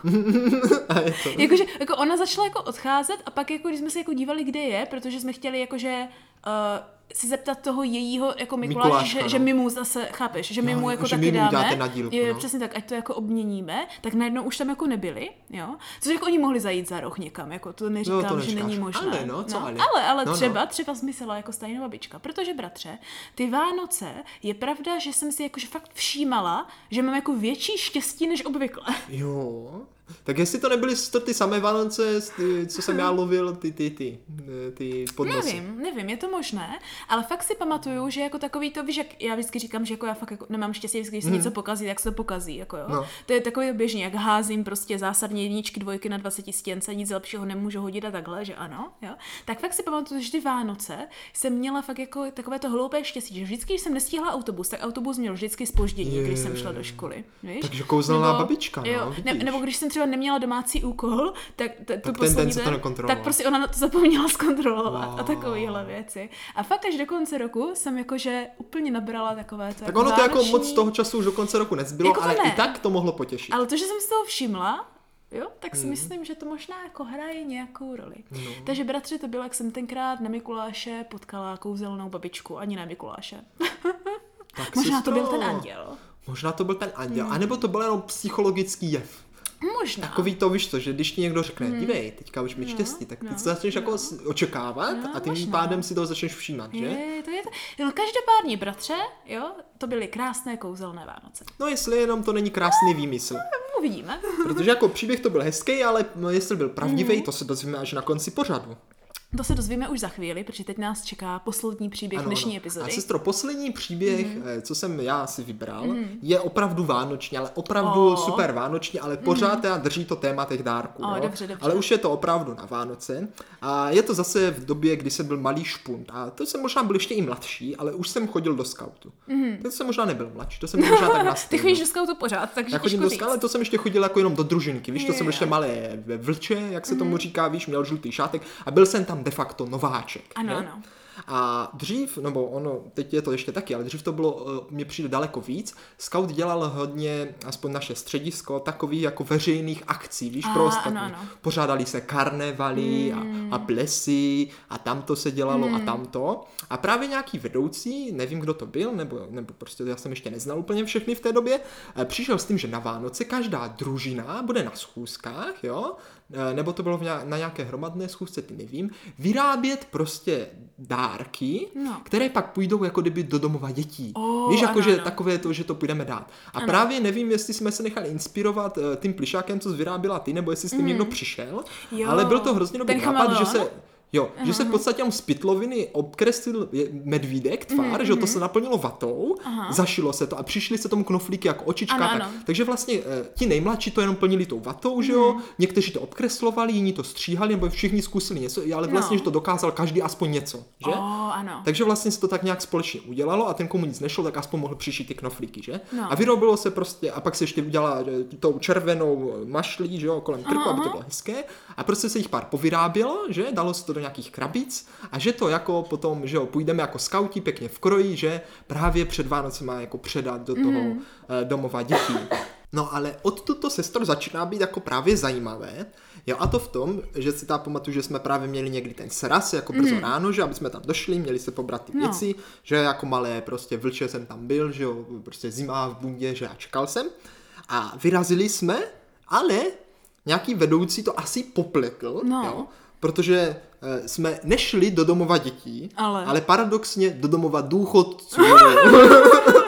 Jakože jako ona začala jako odcházet a pak jako když jsme se jako dívali, kde je, protože jsme chtěli jakože uh, si zeptat toho jejího jako Mikuláše, Mikuláška, že, no. že my mu zase, chápeš, že my Jo, mu jako taky mu dáme. na dílku, je, no. Přesně tak, ať to jako obměníme, tak najednou už tam jako nebyli, jo. Což jako oni mohli zajít za roh někam, jako to neříkám, No, to že není možné. Ale no, co no, ale? ale? ale No, no. třeba, třeba smyslela jako stejná babička, protože bratře, ty Vánoce, je pravda, že jsem si jakože fakt všímala, že mám jako větší štěstí než obvykle. Jo. Tak jestli to nebyly to ty samé Vánoce, ty, co jsem já lovil, ty, ty, ty, eh, ty podnosy. Nevím, nevím, je to možné, ale fakt si pamatuju, že jako takový to, víš, jak já vždycky říkám, že jako já fakt jako nemám štěstí, vždycky, když se něco pokazí, tak se to pokazí, jako jo. No. To je takový běžný, jak házím prostě zásadně jedničky, dvojky na 20 stěnce, nic lepšího nemůžu hodit a takhle, že ano, jo. Tak fakt si pamatuju, že ty Vánoce jsem měla fakt jako takové to hloupé štěstí, že vždycky, když jsem nestihla autobus, tak autobus měl vždycky spoždění, když jsem šla do školy, víš? Takže kouzelná babička, no, jo, ne, nebo když jsem třeba neměla domácí úkol, tak, t- to ten den poslední to den, nekontrolovala. tak prostě ona na to zapomněla zkontrolovat Wow. a takovéhle věci. A fakt až do konce roku jsem jakože úplně nabrala takové to Tak ono to jako vánoční- moc toho času už do konce roku nezbylo, Jako to ale ne. i tak to mohlo potěšit. Ale to, že jsem si toho všimla, jo, tak Hmm. si myslím, že to možná jako hraje nějakou roli. No. Takže bratře, to bylo, jak jsem tenkrát na Mikuláše potkala kouzelnou babičku, ani ne Mikuláše. Tak možná to sestro, byl ten anděl. Možná to byl ten anděl, Hmm. anebo to byl jenom psychologický jev. Možná. Takový to, víš co, že když ti někdo řekne, dívej, teďka už mi štěstí, tak ty no, to začneš jako s- očekávat No, a tím možná. pádem si toho začneš všímat, že? Je, to je to. No, každopádně, bratře, jo, to byly krásné kouzelné Vánoce. No jestli jenom to není krásný výmysl. Uvidíme. Protože jako příběh to byl hezký, ale no, jestli byl pravdivý, Mhm. to se dozvíme až na konci pořadu. To se dozvíme už za chvíli, protože teď nás čeká poslední příběh Ano, dnešní ano. epizody. A sestro, poslední příběh, Mhm. mm-hmm. co jsem já si vybral, mm-hmm. je opravdu vánoční, ale opravdu Oh. super vánoční, ale pořád teda drží to téma těch dárků. Oh, jo? dobře, dobře. Ale už je to opravdu na Vánoce. A je to zase v době, kdy jsem byl malý špunt. A to jsem možná byl ještě i mladší, ale už jsem chodil do skautu. Mm-hmm. To jsem možná nebyl mladší, to jsem byl možná tak na Ty chodíš do skautu pořád, takže Já chodím do říct. skaly, to jsem ještě chodil jako jenom do družinky, víš, to Jo, jsem byl ještě malé vlče, jak se tomu říká, víš, měl žlutý šátek a byl jsem tam de facto nováček. Ano, že? ano. A dřív, nebo ono, teď je to ještě taky, ale dřív to bylo, eh, mně přijde daleko víc. Scout dělal hodně, aspoň naše středisko, takových jako veřejných akcí, víš, A, pro ostatní. ano, ano. Pořádali se karnevaly Hmm. a, a plesy a tamto se dělalo a tamto. A právě nějaký vedoucí, nevím, kdo to byl, nebo, nebo prostě já jsem ještě neznal úplně všechny v té době, eh, přišel s tím, že na Vánoce každá družina bude na schůzkách, jo, nebo to bylo nějak, na nějaké hromadné schůzce, ty nevím, vyrábět prostě dárky, No. které pak půjdou jako kdyby do domova dětí. O, Víš, jako ano, že ano. takové to, že to půjdeme dát. A právě nevím, jestli jsme se nechali inspirovat eh, tím plišákem, co vyráběla ty, nebo jestli s tím někdo přišel, Mhm. Jo, ale byl to hrozně dobrý nápad, že se Jo, že se v podstatě jenom z pytloviny obkreslil medvídek tvar, že jo, to se naplnilo vatou, Mhm, Aha. zašilo se to a přišli se tomu knoflíky jako očička. Ano, tak. ano. Takže vlastně eh, ti nejmladší to jenom plnili tou vatou, že jo, Mhm. někteří to obkreslovali, jiní to stříhali, nebo všichni zkusili něco, ale vlastně, No. že to dokázal každý aspoň něco, že? O, ano. Takže vlastně se to tak nějak společně udělalo a ten, komu nic nešlo, tak aspoň mohl přišít ty knoflíky, že? No. A vyrobilo se prostě, a pak se ještě udělala eh, tou červenou mašlí, že jo, kolem krku, aby to bylo hezké. A prostě se jich pár povyrábělo, že? Dalo se to do nějakých krabic a že to jako potom, že jo, půjdeme jako skauti pěkně v kroji, že právě před Vánocem má jako předat do toho Mhm. eh, domova dětí. No ale od tuto sestro začíná být jako právě zajímavé, jo a to v tom, že si ta pamatuju, že jsme právě měli někdy ten sraz jako brzo ráno, že aby jsme tam došli, měli se pobrat ty Mhm. No. věci, že jako malé prostě vlče jsem tam byl, že jo, prostě zima v bundě, že já čekal jsem a vyrazili jsme, ale nějaký vedoucí to asi popletl, No. jo, protože jsme nešli do domova dětí, Ale? ale paradoxně do domova důchodců.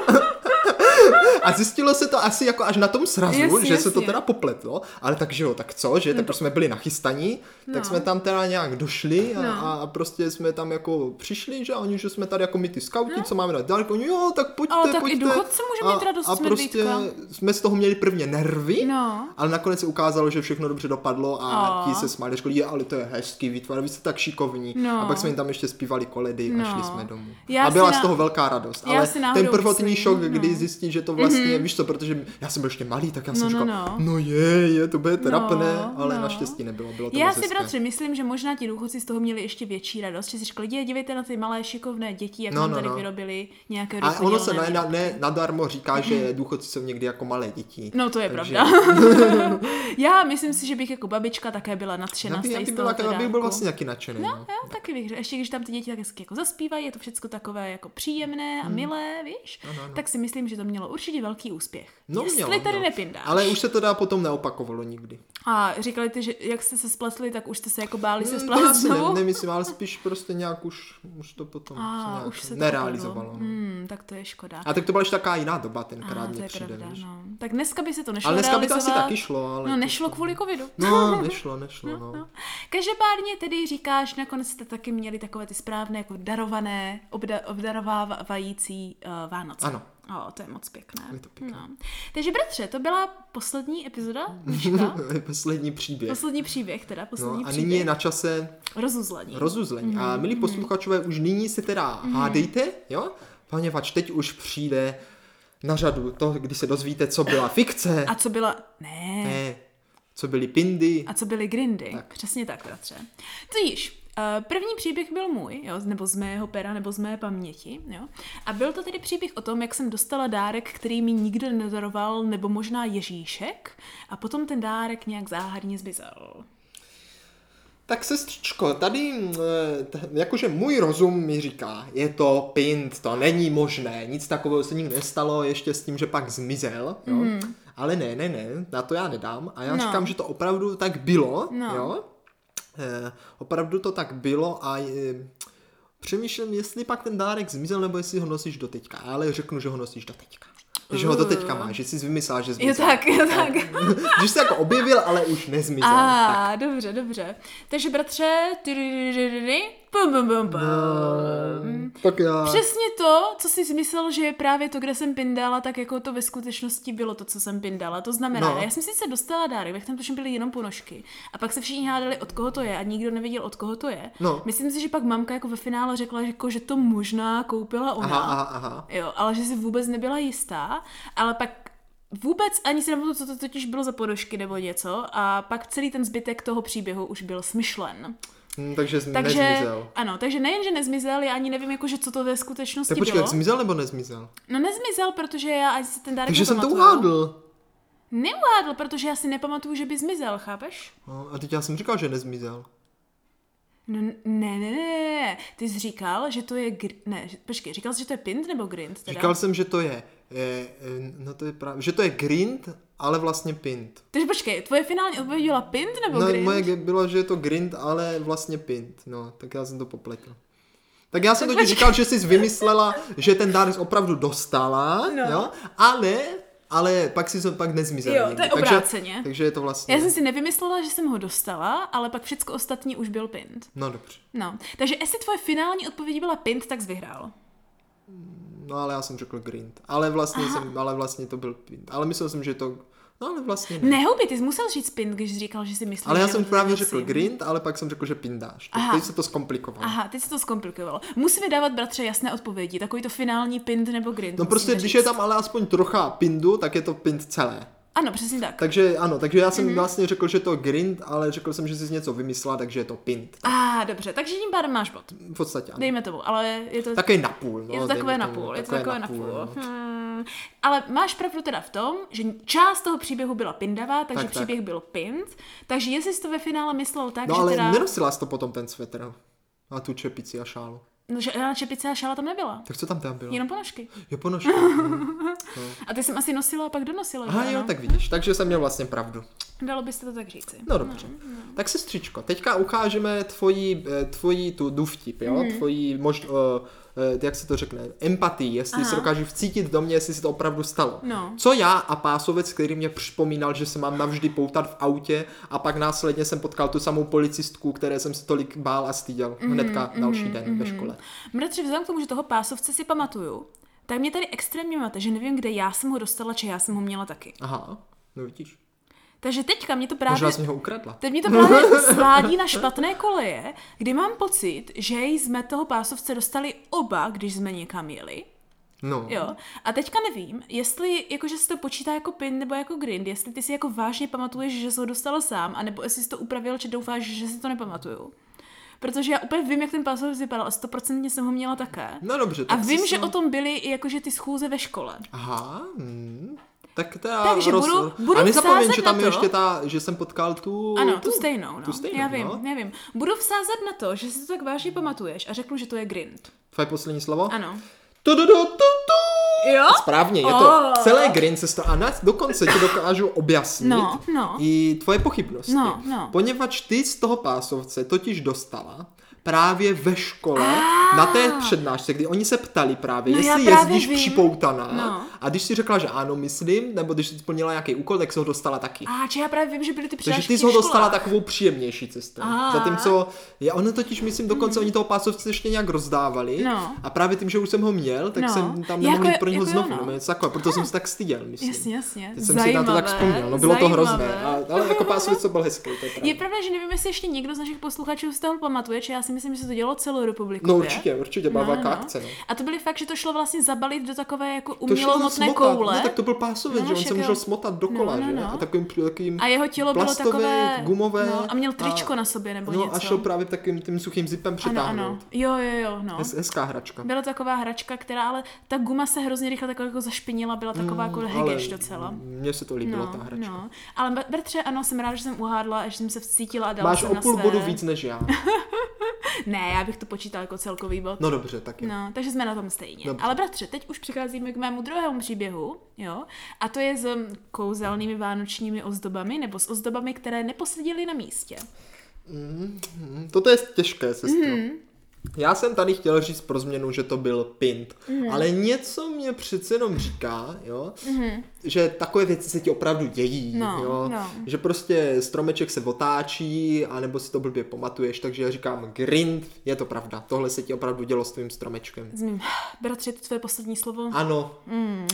A zjistilo se to asi jako až na tom srazu, Jasně, že se to jasně. teda popletlo, ale takže jo, tak co, že, tak už jsme byli nachystaní, tak No. jsme tam teda nějak došli a, No. a prostě jsme tam jako přišli, že a oni, že jsme tady jako my ty skauti, co máme dát dál, oni jo, tak pojďte, No. Ale tak i pojďte. důchodci může mít a, radost a prostě medvídka. jsme z toho měli prvně nervy, No. ale nakonec se ukázalo, že všechno dobře dopadlo a A. ti se smáli, řekli, "Je, ale to je hezký výtvar, vy jste tak šikovní. No. A pak jsme jim tam ještě zpívali koledy a No. šli jsme domů. Já a byla na- z toho velká radost. Já Ale ten prvotní myslím, šok, kdy no. zjistí, že to vlastně, víš co, protože já jsem byl ještě malý, tak já jsem No, no, říkal, no. no je, je, to bude trapné, No, ale no. naštěstí nebylo, bylo to Já si, bratře, myslím, že možná ti důchodci z toho měli ještě větší radost, že si "Dě, dívejte na ty malé šikovné děti, jak No, nám no, tady no. vyrobili nějaké A ono se ne, výrobky." ne, nadarmo říká, že důchodci jsou někdy jako malé děti. No to je Takže- pravda. já myslím si, že bych jako babička také byla nadšená Já z bych, bych, byla, byl dárku. vlastně taky nadšený. No, Já taky bych ještě když tam ty děti tak hezky jako zaspívají, je to všechno takové jako příjemné a milé, víš, tak si myslím, že to mělo určitě velký úspěch. No, Jestli mělo, tady mělo. nepindáš. Ale už se to dá potom neopakovalo nikdy. A říkali ty, že jak jste se spletli, tak už jste se jako báli se Hmm, to spletnout asi ne, nemyslím, ale spíš prostě nějak už, už to potom se A nějak už se to nerealizovalo. opadlo. No. Hmm, tak to je škoda. A tak to byla ještě taková jiná doba tenkrát, to mně je přijde, pravda, no. Tak dneska by se to nešlo Ale dneska by to asi taky šlo, ale... No to- nešlo kvůli covidu. No, nešlo, nešlo, no. No. Každopádně tedy říkáš, nakonec jste taky měli takové ty správné, jako darované, obda- obdarovávající uh, Vánoce. Ano. O, to je moc pěkné. Je to pěkné. No. Takže bratře, to byla poslední epizoda dneška. Poslední příběh. poslední příběh teda, poslední No a příběh. nyní je na čase Rozuzlení. rozuzlení. Mhm, A milí posluchačové, už nyní se teda hádejte, jo? Poněvadž teď už přijde na řadu to, kdy se dozvíte, co byla fikce, A co byla... Ne. ne, co byly pindy. A co byly grindy. Tak. Přesně tak, bratře. Tudíž, Uh, první příběh byl můj, jo, nebo z mého pera, nebo z mé paměti, jo. A byl to tedy příběh o tom, jak jsem dostala dárek, který mi nikdo nedaroval, nebo možná Ježíšek, a potom ten dárek nějak záhadně zmizel. Tak sestřičko, tady eh, jakože můj rozum mi říká, je to pint, to není možné, nic takového se nikdy nestalo, ještě s tím, že pak zmizel, jo. Mm. Ale ne, ne, ne, na to já nedám a já no. říkám, že to opravdu tak bylo, No. jo. Eh, opravdu to tak bylo a eh, přemýšlím, jestli pak ten dárek zmizel, nebo jestli ho nosíš do teďka, ale řeknu, že ho nosíš do teďka. Že ho do teďka máš, že jsi vymyslel, že Jo zmizel. tak, jo tak. Že jsi se jako objevil, ale už nezmizel. tak. A, dobře, dobře. Takže bratře, pum, pum, pum, pum. No, tak já... Přesně to, co jsi myslel, že je právě to, kde jsem pindala, tak jako to ve skutečnosti bylo to, co jsem pindala. To znamená, No. já jsem sice dostala dárek, ve kterém tuším byly jenom ponožky. A pak se všichni hádali, od koho to je a nikdo nevěděl, od koho to je. No. Myslím si, že pak mamka jako ve finále řekla, že, jako, že to možná koupila ona. Aha, aha, aha. Jo, ale že si vůbec nebyla jistá, ale pak vůbec ani si nepamatuju, co to totiž bylo za ponožky nebo něco a pak celý ten zbytek toho příběhu už byl smyšlen. Hm, takže Takže, nezmizel. ano, takže nejen, že nezmizel, já ani nevím, jako, že co to ve skutečnosti Tak počkej, bylo. zmizel nebo nezmizel? No nezmizel, protože já ani si ten dárek Takže jsem to uhádl. Neuhádl, protože já si nepamatuju, že by zmizel, chápeš? No, a teď já jsem říkal, že nezmizel. No ne, ne, ne, ne, ty jsi říkal, že to je, gr... ne, počkej, říkal jsi, že to je pint nebo grind teda? Říkal jsem, že to je, je no to je právě, že to je grind, ale vlastně pint. Takže počkej, tvoje finální odpověď byla pint nebo No, grind? moje bylo, že je to grind, ale vlastně pint. No, tak já jsem to popletl. Tak já jsem totiž říkal, že jsi vymyslela, že ten dárek opravdu dostala, No. jo, ale, ale pak si to pak nezmizel. Jo, to je takže, obráceně. takže je to vlastně, Já jsem si nevymyslela, že jsem ho dostala, ale pak všechno ostatní už byl pint. no dobře. No, takže jestli tvoje finální odpověď byla pint, tak jsi vyhrál. No ale já jsem řekl grind. Ale vlastně, jsem, ale vlastně to byl pint. Ale myslel jsem, že to, no ale vlastně ne. Ne, houby, ty jsi musel říct pint, když jsi říkal, že si myslíš, Ale já jsem právě řekl grind, ale pak jsem řekl, že pindáš. Aha. teď se to zkomplikovalo. Aha, teď se to zkomplikovalo. Musíme dávat, bratře, jasné odpovědi. Takový to finální pint nebo grind. No prostě, musíme když říct. je tam ale aspoň trocha pindu, tak je to pint celé. Ano, přesně tak. Takže ano, takže já jsem mm-hmm. vlastně řekl, že to je grind, ale řekl jsem, že jsi něco vymyslela, takže je to pint. A ah, dobře, takže tím pádem máš bod. V podstatě ano. Dejme tomu, ale je to, Takový napůl. No, je to takové napůl. Je to takové napůl. no. Hmm. Ale máš pravdu teda v tom, že část toho příběhu byla pindavá, takže Tak, tak. příběh byl pint. Takže jestli jsi to ve finále myslel tak, No že ale teda... nenosila jsi to potom ten svetr a tu čepici a šálu. No, že žádná čepice a šála tam nebyla. Tak co tam tam bylo? Jenom ponožky. Jo, ponožky. no. A ty jsem asi nosila a pak donosila. Aha jo, tak vidíš, takže jsem měl vlastně pravdu. Dalo byste to tak říci. No dobře. Tak sestřičko, teďka ukážeme tvoji, eh, tvoji tu důvtip, jo? Mhm. Tvoji mož, uh, jak se to řekne, empatii, jestli Aha. se dokážu vcítit do mě, jestli se to opravdu stalo. No. Co já a pásovec, který mě připomínal, že se mám navždy poutat v autě a pak následně jsem potkal tu samou policistku, které jsem se tolik bál a styděl Mhm, hnedka další den ve škole. Bratře, vzhledem k tomu, že toho pásovce si pamatuju, tak mě tady extrémně máte, že nevím, kde já jsem ho dostala, či já jsem ho měla taky. Aha, no vidíš. Takže teďka mě to právě... Možná ho ukradla. Teď mě to právě svádí na špatné koleje, kdy mám pocit, že jsme toho pásovce dostali oba, když jsme někam jeli. No. Jo. A teďka nevím, jestli jakože se to počítá jako pin nebo jako grind, jestli ty si jako vážně pamatuješ, že jsi ho dostala sám, anebo jestli jsi to upravil, či doufáš, že si to nepamatuju. Protože já úplně vím, jak ten pásovec vypadal a stoprocentně jsem ho měla také. No dobře. A vím, že se- o tom byly i jakože ty schůze ve škole. Aha, hm. Tak teda Takže budu- budu A nezapomeň, že tam je to- ještě ta, že jsem potkal tu... Ano, tu stejnou, no. Tu stejnou, já vím, no. já vím. Budu vsázet na to, že si to tak vážně pamatuješ a řeknu, že to je grind. Tvoje poslední slovo? Ano. Tu, tu, tu, tu, tu. Jo? Správně, je to Oh. celé Green Cesta a na, dokonce ti dokážu objasnit No, no. i tvoje pochybnosti. No, no. Poněvadž ty z toho pásovce totiž dostala právě ve škole na té přednášce, kdy oni se ptali právě, No, já jestli právě jezdíš vím. připoutaná. No. A když si řekla, že ano, myslím, nebo když jsi splnila nějaký úkol, tak jsi ho dostala taky. A či já právě vím, že byly ty Takže ty jsi ho dostala takovou příjemnější cestou. Ah. Zatímco, je, ono totiž, myslím, dokonce oni toho pásovce ještě nějak rozdávali. No. A právě tím, že už jsem ho měl, tak No. jsem tam Jako nemohl jít pro něho jako znovu. no. Něco takové, proto jsem se tak styděl, myslím. Jasně, jasně. Teď jsem si na to tak Zajímavé, vzpomněl. No bylo to hrozné. zajímavé. A, ale jako pásovec to byl hezký, to je pravda. Je pravda, že nevím, jestli ještě někdo z našich posluchačů z toho pamatuje, či já si myslím, že se to dělalo celou republiku. No určitě, určitě, byla velká akce. No. A to byly fakt, že to šlo vlastně zabalit do takové jako umělohmotné zasmotat. koule. No, tak to byl pásovec, No, že on se můžel smotat dokola, No, no, že? no. A takovým, takovým A jeho tělo bylo takové gumové. No, a měl tričko a, na sobě nebo no, něco. a šel právě takovým tím suchým zipem ano, přetáhnout. ano. Jo, jo, jo, no. Hez, hezká hračka. Byla taková hračka, která ale ta guma se hrozně rychle taková jako zašpinila, byla taková jako hegeš docela. Mně se to líbilo, No, ta hračka. no. Ale Bratře, ano, jsem ráda, že jsem uhádla a že jsem se vcítila a dala Máš o půl bodu víc než já. Ne, já bych to počítala jako celkový bod. No dobře, tak jo. No, takže jsme na tom stejně. Dobře. Ale bratře, teď už přicházíme k mému druhému příběhu, jo? A to je s mm, kouzelnými vánočními ozdobami, nebo s ozdobami, které neposeděly na místě. Mm, Toto je těžké, sestro. Mhm. Já jsem tady chtěl říct pro změnu, že to byl pint, Mhm. ale něco mě přece jenom říká, jo, že takové věci se ti opravdu dějí, No, jo, no. že prostě stromeček se otáčí, anebo si to blbě pamatuješ, takže já říkám grind, je to pravda, tohle se ti opravdu dělo s tvým stromečkem. S mým, bratře, to tvoje poslední slovo? Ano, Mm.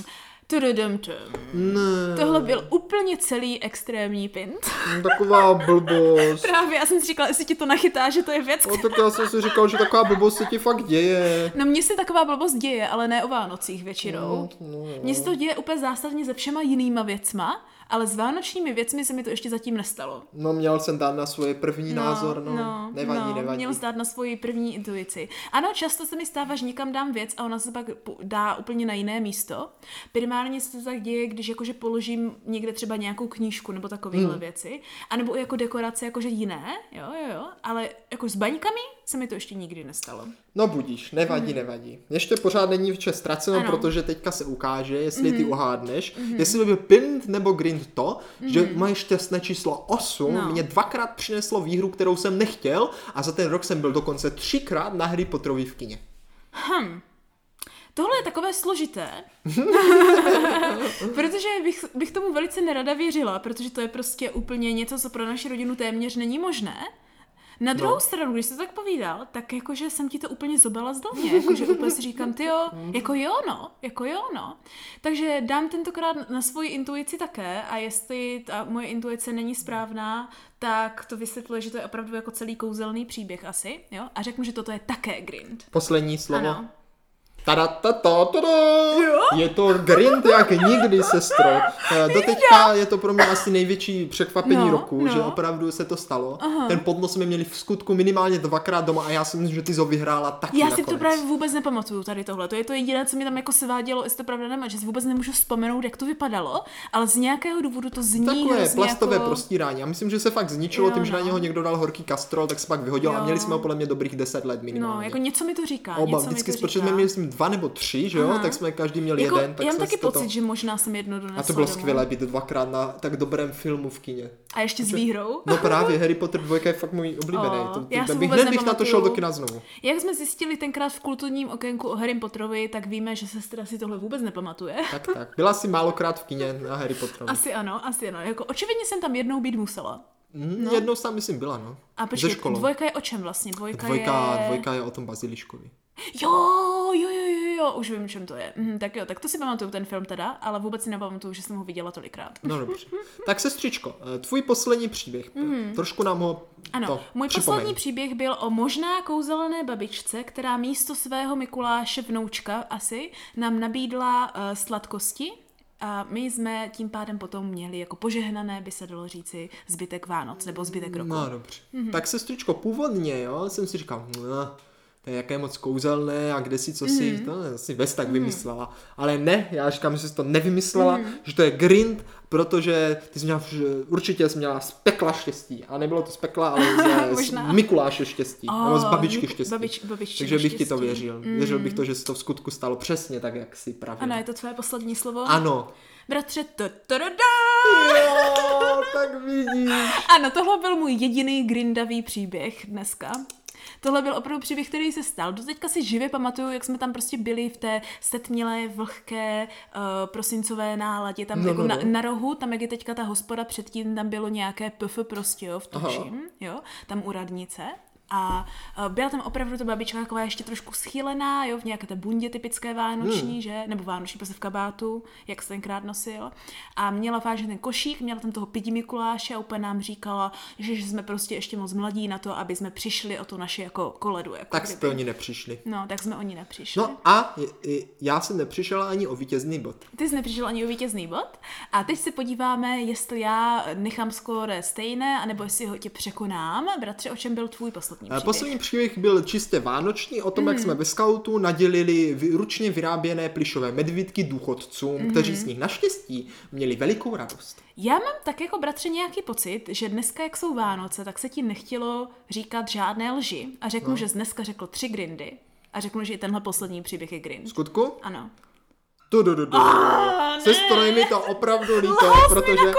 Tududumtum. ne, Tohle byl úplně celý extrémní pint. taková blbost. Právě, já jsem si říkala, jestli ti to nachytá, že to je věc, No, tak já jsem si říkal, že taková blbost se ti fakt děje. No mně se taková blbost děje, ale ne o Vánocích většinou. No, Mně se to děje úplně zásadně se všema jinýma věcma, ale s vánočními věcmi se mi to ještě zatím nestalo. No měl jsem dát na svůj první názor, no, nevadí, no, nevadí. Měl zdát na svoji první intuici. Ano, často se mi stává, že někam dám věc a ona se pak dá úplně na jiné místo. Primárně se to tak děje, když jakože položím někde třeba nějakou knížku nebo takovéhle Hmm. věci. A nebo jako dekorace jakože jiné, jo, jo, jo. Ale jako s baňkami se mi to ještě nikdy nestalo. No budíš, nevadí, nevadí. Ještě pořád není vše ztraceno. Ano. Mhm. protože teďka se ukáže, jestli ty uhádneš, jestli by byl pint nebo grind to, že moje šťastné číslo 8 No. mě dvakrát přineslo výhru, kterou jsem nechtěl a za ten rok jsem byl dokonce třikrát na Harry Potterovi v kině. Hm. Tohle je takové složité, protože bych, bych tomu velice nerada věřila, protože to je prostě úplně něco, co pro naši rodinu téměř není možné. Na druhou no. stranu, když jsi to tak povídal, tak jakože jsem ti to úplně zobala z dlaně, jakože úplně si říkám, ty jo, jako jo no, jako jo no. Takže dám tentokrát na svoji intuici také a jestli ta moje intuice není správná, tak to vysvětluje, že to je opravdu jako celý kouzelný příběh asi, jo, a řeknu, že toto je také grind. Poslední slovo. Ano. Tada, ta, ta, tada. Je to grind jak nikdy, sestro. Eh, Doteďka je to pro mě asi největší překvapení No, roku, no. že opravdu se to stalo. Ten podnos jsme měli v skutku minimálně dvakrát doma a já si myslím, že ty jsi ho vyhrála taky Já si to právě vůbec nepamatuju tady tohle. To je to jediné, co mi tam jako svádělo, jestli to pravda nemá, že si vůbec nemůžu vzpomenout, jak to vypadalo, ale z nějakého důvodu to zní Takové hrozně plastové jako... prostírání. Já myslím, že se fakt zničilo Jo, tím, že na no. něho někdo dal horký kastrol, tak se pak vyhodil a Jo. měli jsme ho podle mě dobrých 10 let minimálně. No, jako něco mi to říká. Oba, něco vždycky, mi to protože říká. jsme měli dva nebo tři, že jo, Aha. tak jsme každý měl Jako, jeden. Tak já mám taky si to pocit, že možná jsem jedno donesla A to bylo domů. skvělé být dvakrát na tak dobrém filmu v kině. A ještě s výhrou. No právě, Harry Potter 2 je fakt můj oblíbený. O, to, to, já to si bych hned bych na to šel do kina znovu. Jak jsme zjistili tenkrát v kulturním okénku o Harry Potterovi, tak víme, že sestra si tohle vůbec nepamatuje. Tak, tak. Byla jsi málokrát v kině na Harry Potterovi. Asi ano, asi ano. Jako očividně jsem tam jednou být musela. Mm, Jednou jsem myslím byla, no. A počkej, dvojka je o čem vlastně? Dvojka, Dvojka, je... dvojka je o tom Baziliškovi. Jo, jo, jo, jo, jo, už vím, čem to je. Mhm, tak jo, tak to si pamatuju ten film teda, ale vůbec si nepamatuju, že jsem ho viděla tolikrát. No dobře. Tak sestřičko, eh, tvůj poslední příběh. Trošku nám ho. Ano, to můj připomeň. poslední příběh byl o možná kouzelné babičce, která místo svého Mikuláše vnoučka asi nám nabídla uh, sladkosti a my jsme tím pádem potom měli jako požehnané, by se dalo říci, zbytek Vánoc nebo zbytek roku. No dobře. Mhm. Tak sestřičko, původně, jo, jsem si říkal, no, to je jaké moc kouzelné a kde si co si, Mhm. to si Ves tak vymyslela. Ale ne, já říkám, že jsi to nevymyslela, že to je grind, protože ty jsi měla, určitě jsi měla z pekla štěstí. A nebylo to z pekla, ale z, z. Mikuláše štěstí. Oh, nebo z babičky Mik- štěstí. babič- babiččino Takže bych ti to štěstí. věřil. Věřil bych to, že se to v skutku stalo přesně tak, jak si pravil. Ano, je to tvoje poslední slovo? Ano. Bratře, to, to, to, Jo, tak vidíš. Ano, tohle byl můj jediný grindavý příběh dneska. Tohle byl opravdu příběh, který se stal. Doteďka si živě pamatuju, jak jsme tam prostě byli v té setmilé, vlhké, uh, prosincové náladě, tam No, jako no, na, no. na, rohu, tam jak je teďka ta hospoda, předtím tam bylo nějaké pf prostě, jo, v tuším, jo, tam u radnice. A uh, byla tam opravdu ta babička taková ještě trošku schýlená, jo, v nějaké té bundě typické vánoční, hmm. že? Nebo vánoční prostě v kabátu, jak se tenkrát nosil. A měla vážně ten košík, měla tam toho pidi Mikuláše a úplně nám říkala, že, že jsme prostě ještě moc mladí na to, aby jsme přišli o tu naši jako koledu. Jako Tak kdyby. jste oni nepřišli. No, tak jsme o ní nepřišli. No a já jsem nepřišel ani o vítězný bod. Ty jsi nepřišel ani o vítězný bod. A teď se podíváme, jestli já nechám skóre stejné, anebo jestli ho tě překonám. Bratře, o čem byl tvůj poslední Eh, příběh? Poslední příběh byl čistě vánoční, o tom, jak Mhm. jsme ve skautu nadělili ručně vyráběné plišové medvídky důchodcům, Mhm. kteří z nich naštěstí měli velikou radost. Já mám tak jako bratře nějaký pocit, že dneska, jak jsou Vánoce, tak se ti nechtělo říkat žádné lži. A řeknu, no. že jsi dneska řekl tři grindy. A řeknu, že i tenhle poslední příběh je grind. skutku? Ano. Tu, tu, tu, tu. ne. Sestro, je mi to opravdu líto, Lhal protože...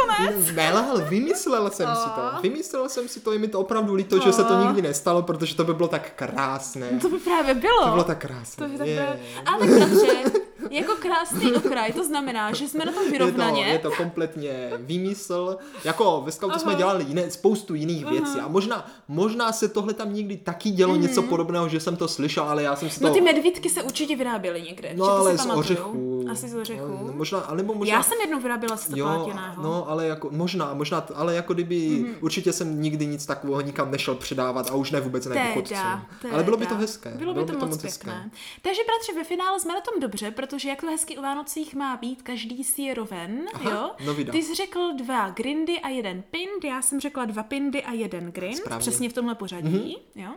Nelhal, vymyslel jsem si to. Vymyslel jsem si to, je mi to opravdu líto, že se to nikdy nestalo, protože to by bylo tak krásné. To by právě bylo. To bylo tak krásné. To by tak bylo. Ale bratře, jako krásný okraj, to znamená, že jsme na tom Je to, vyrovnaně. je to kompletně výmysl. Jako ve scoutu jsme dělali jiné, spoustu jiných věcí a možná, možná se tohle tam někdy taky dělo něco podobného, že jsem to slyšel, ale já jsem si to... Mhm. No ty medvídky se určitě vyráběly někde. no že to ale z ořechů. Asi z ořechů. No, možná, alebo možná... Já jsem jednou vyráběla z Jo, no, ale jako, možná, možná, ale jako kdyby, mm-hmm. určitě jsem nikdy nic takového nikam nešel předávat a už ne vůbec ne. Teda, Ale bylo by to hezké. Bylo by to, moc pěkné. Takže bratře, ve finále jsme na tom dobře, protože jak to hezky u Vánocích má být, každý si je roven, Aha, jo? no vida. Ty jsi řekl dva grindy a jeden pind, já jsem řekla dva pindy a jeden grind, Správně. přesně v tomhle pořadí, mm-hmm. jo?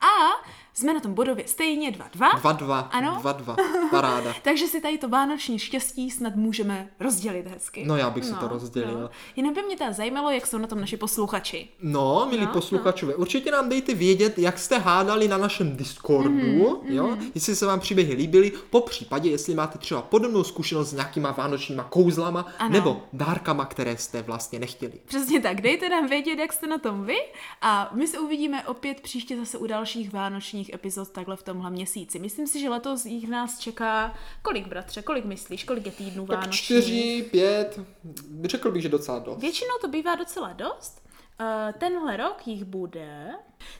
A jsme na tom bodově stejně 2-2. 2-2, Ano? 2-2, paráda. Takže si tady to vánoční štěstí snad můžeme rozdělit hezky. No, já bych si to rozdělil. Jinak by mě teda zajímalo, jak jsou na tom naši posluchači. No, milí No, posluchačové, určitě nám dejte vědět, jak jste hádali na našem Discordu, Mhm, jo, jestli se vám příběhy líbily, po případě, jestli máte třeba podobnou zkušenost s nějakýma vánočníma kouzlama, Ano. nebo dárkama, které jste vlastně nechtěli. Přesně tak, dejte nám vědět, jak jste na tom vy a my se uvidíme opět příště zase u dalších vánočních epizod takhle v tomhle měsíci. Myslím si, že letos jich nás čeká kolik, bratře, kolik myslíš, kolik je týdnů Tak vánočních? čtyři, pět, řekl bych, že docela dost. Většinou to bývá docela dost. Uh, tenhle rok jich bude...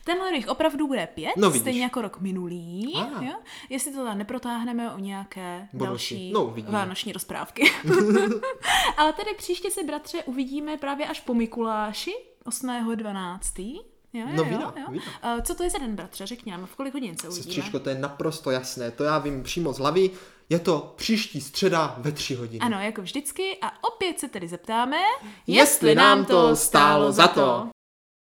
Tenhle rok jich opravdu bude pět, No, vidíš. stejně jako rok minulý. Ah. Jo? Jestli to tam neprotáhneme o nějaké Bonusy. další No, vánoční rozprávky. Ale tady příště se, bratře, uvidíme právě až po Mikuláši, 8.12. Jo, No, jo, vida, jo. vida. Uh, co to je za den, bratře? Řekni nám, v kolik hodin se uvidíme? Sestřičko, to je naprosto jasné, to já vím přímo z hlavy, je to příští středa ve tři hodiny. Ano, jako vždycky. A opět se tedy zeptáme, Jestli nám to stálo za to.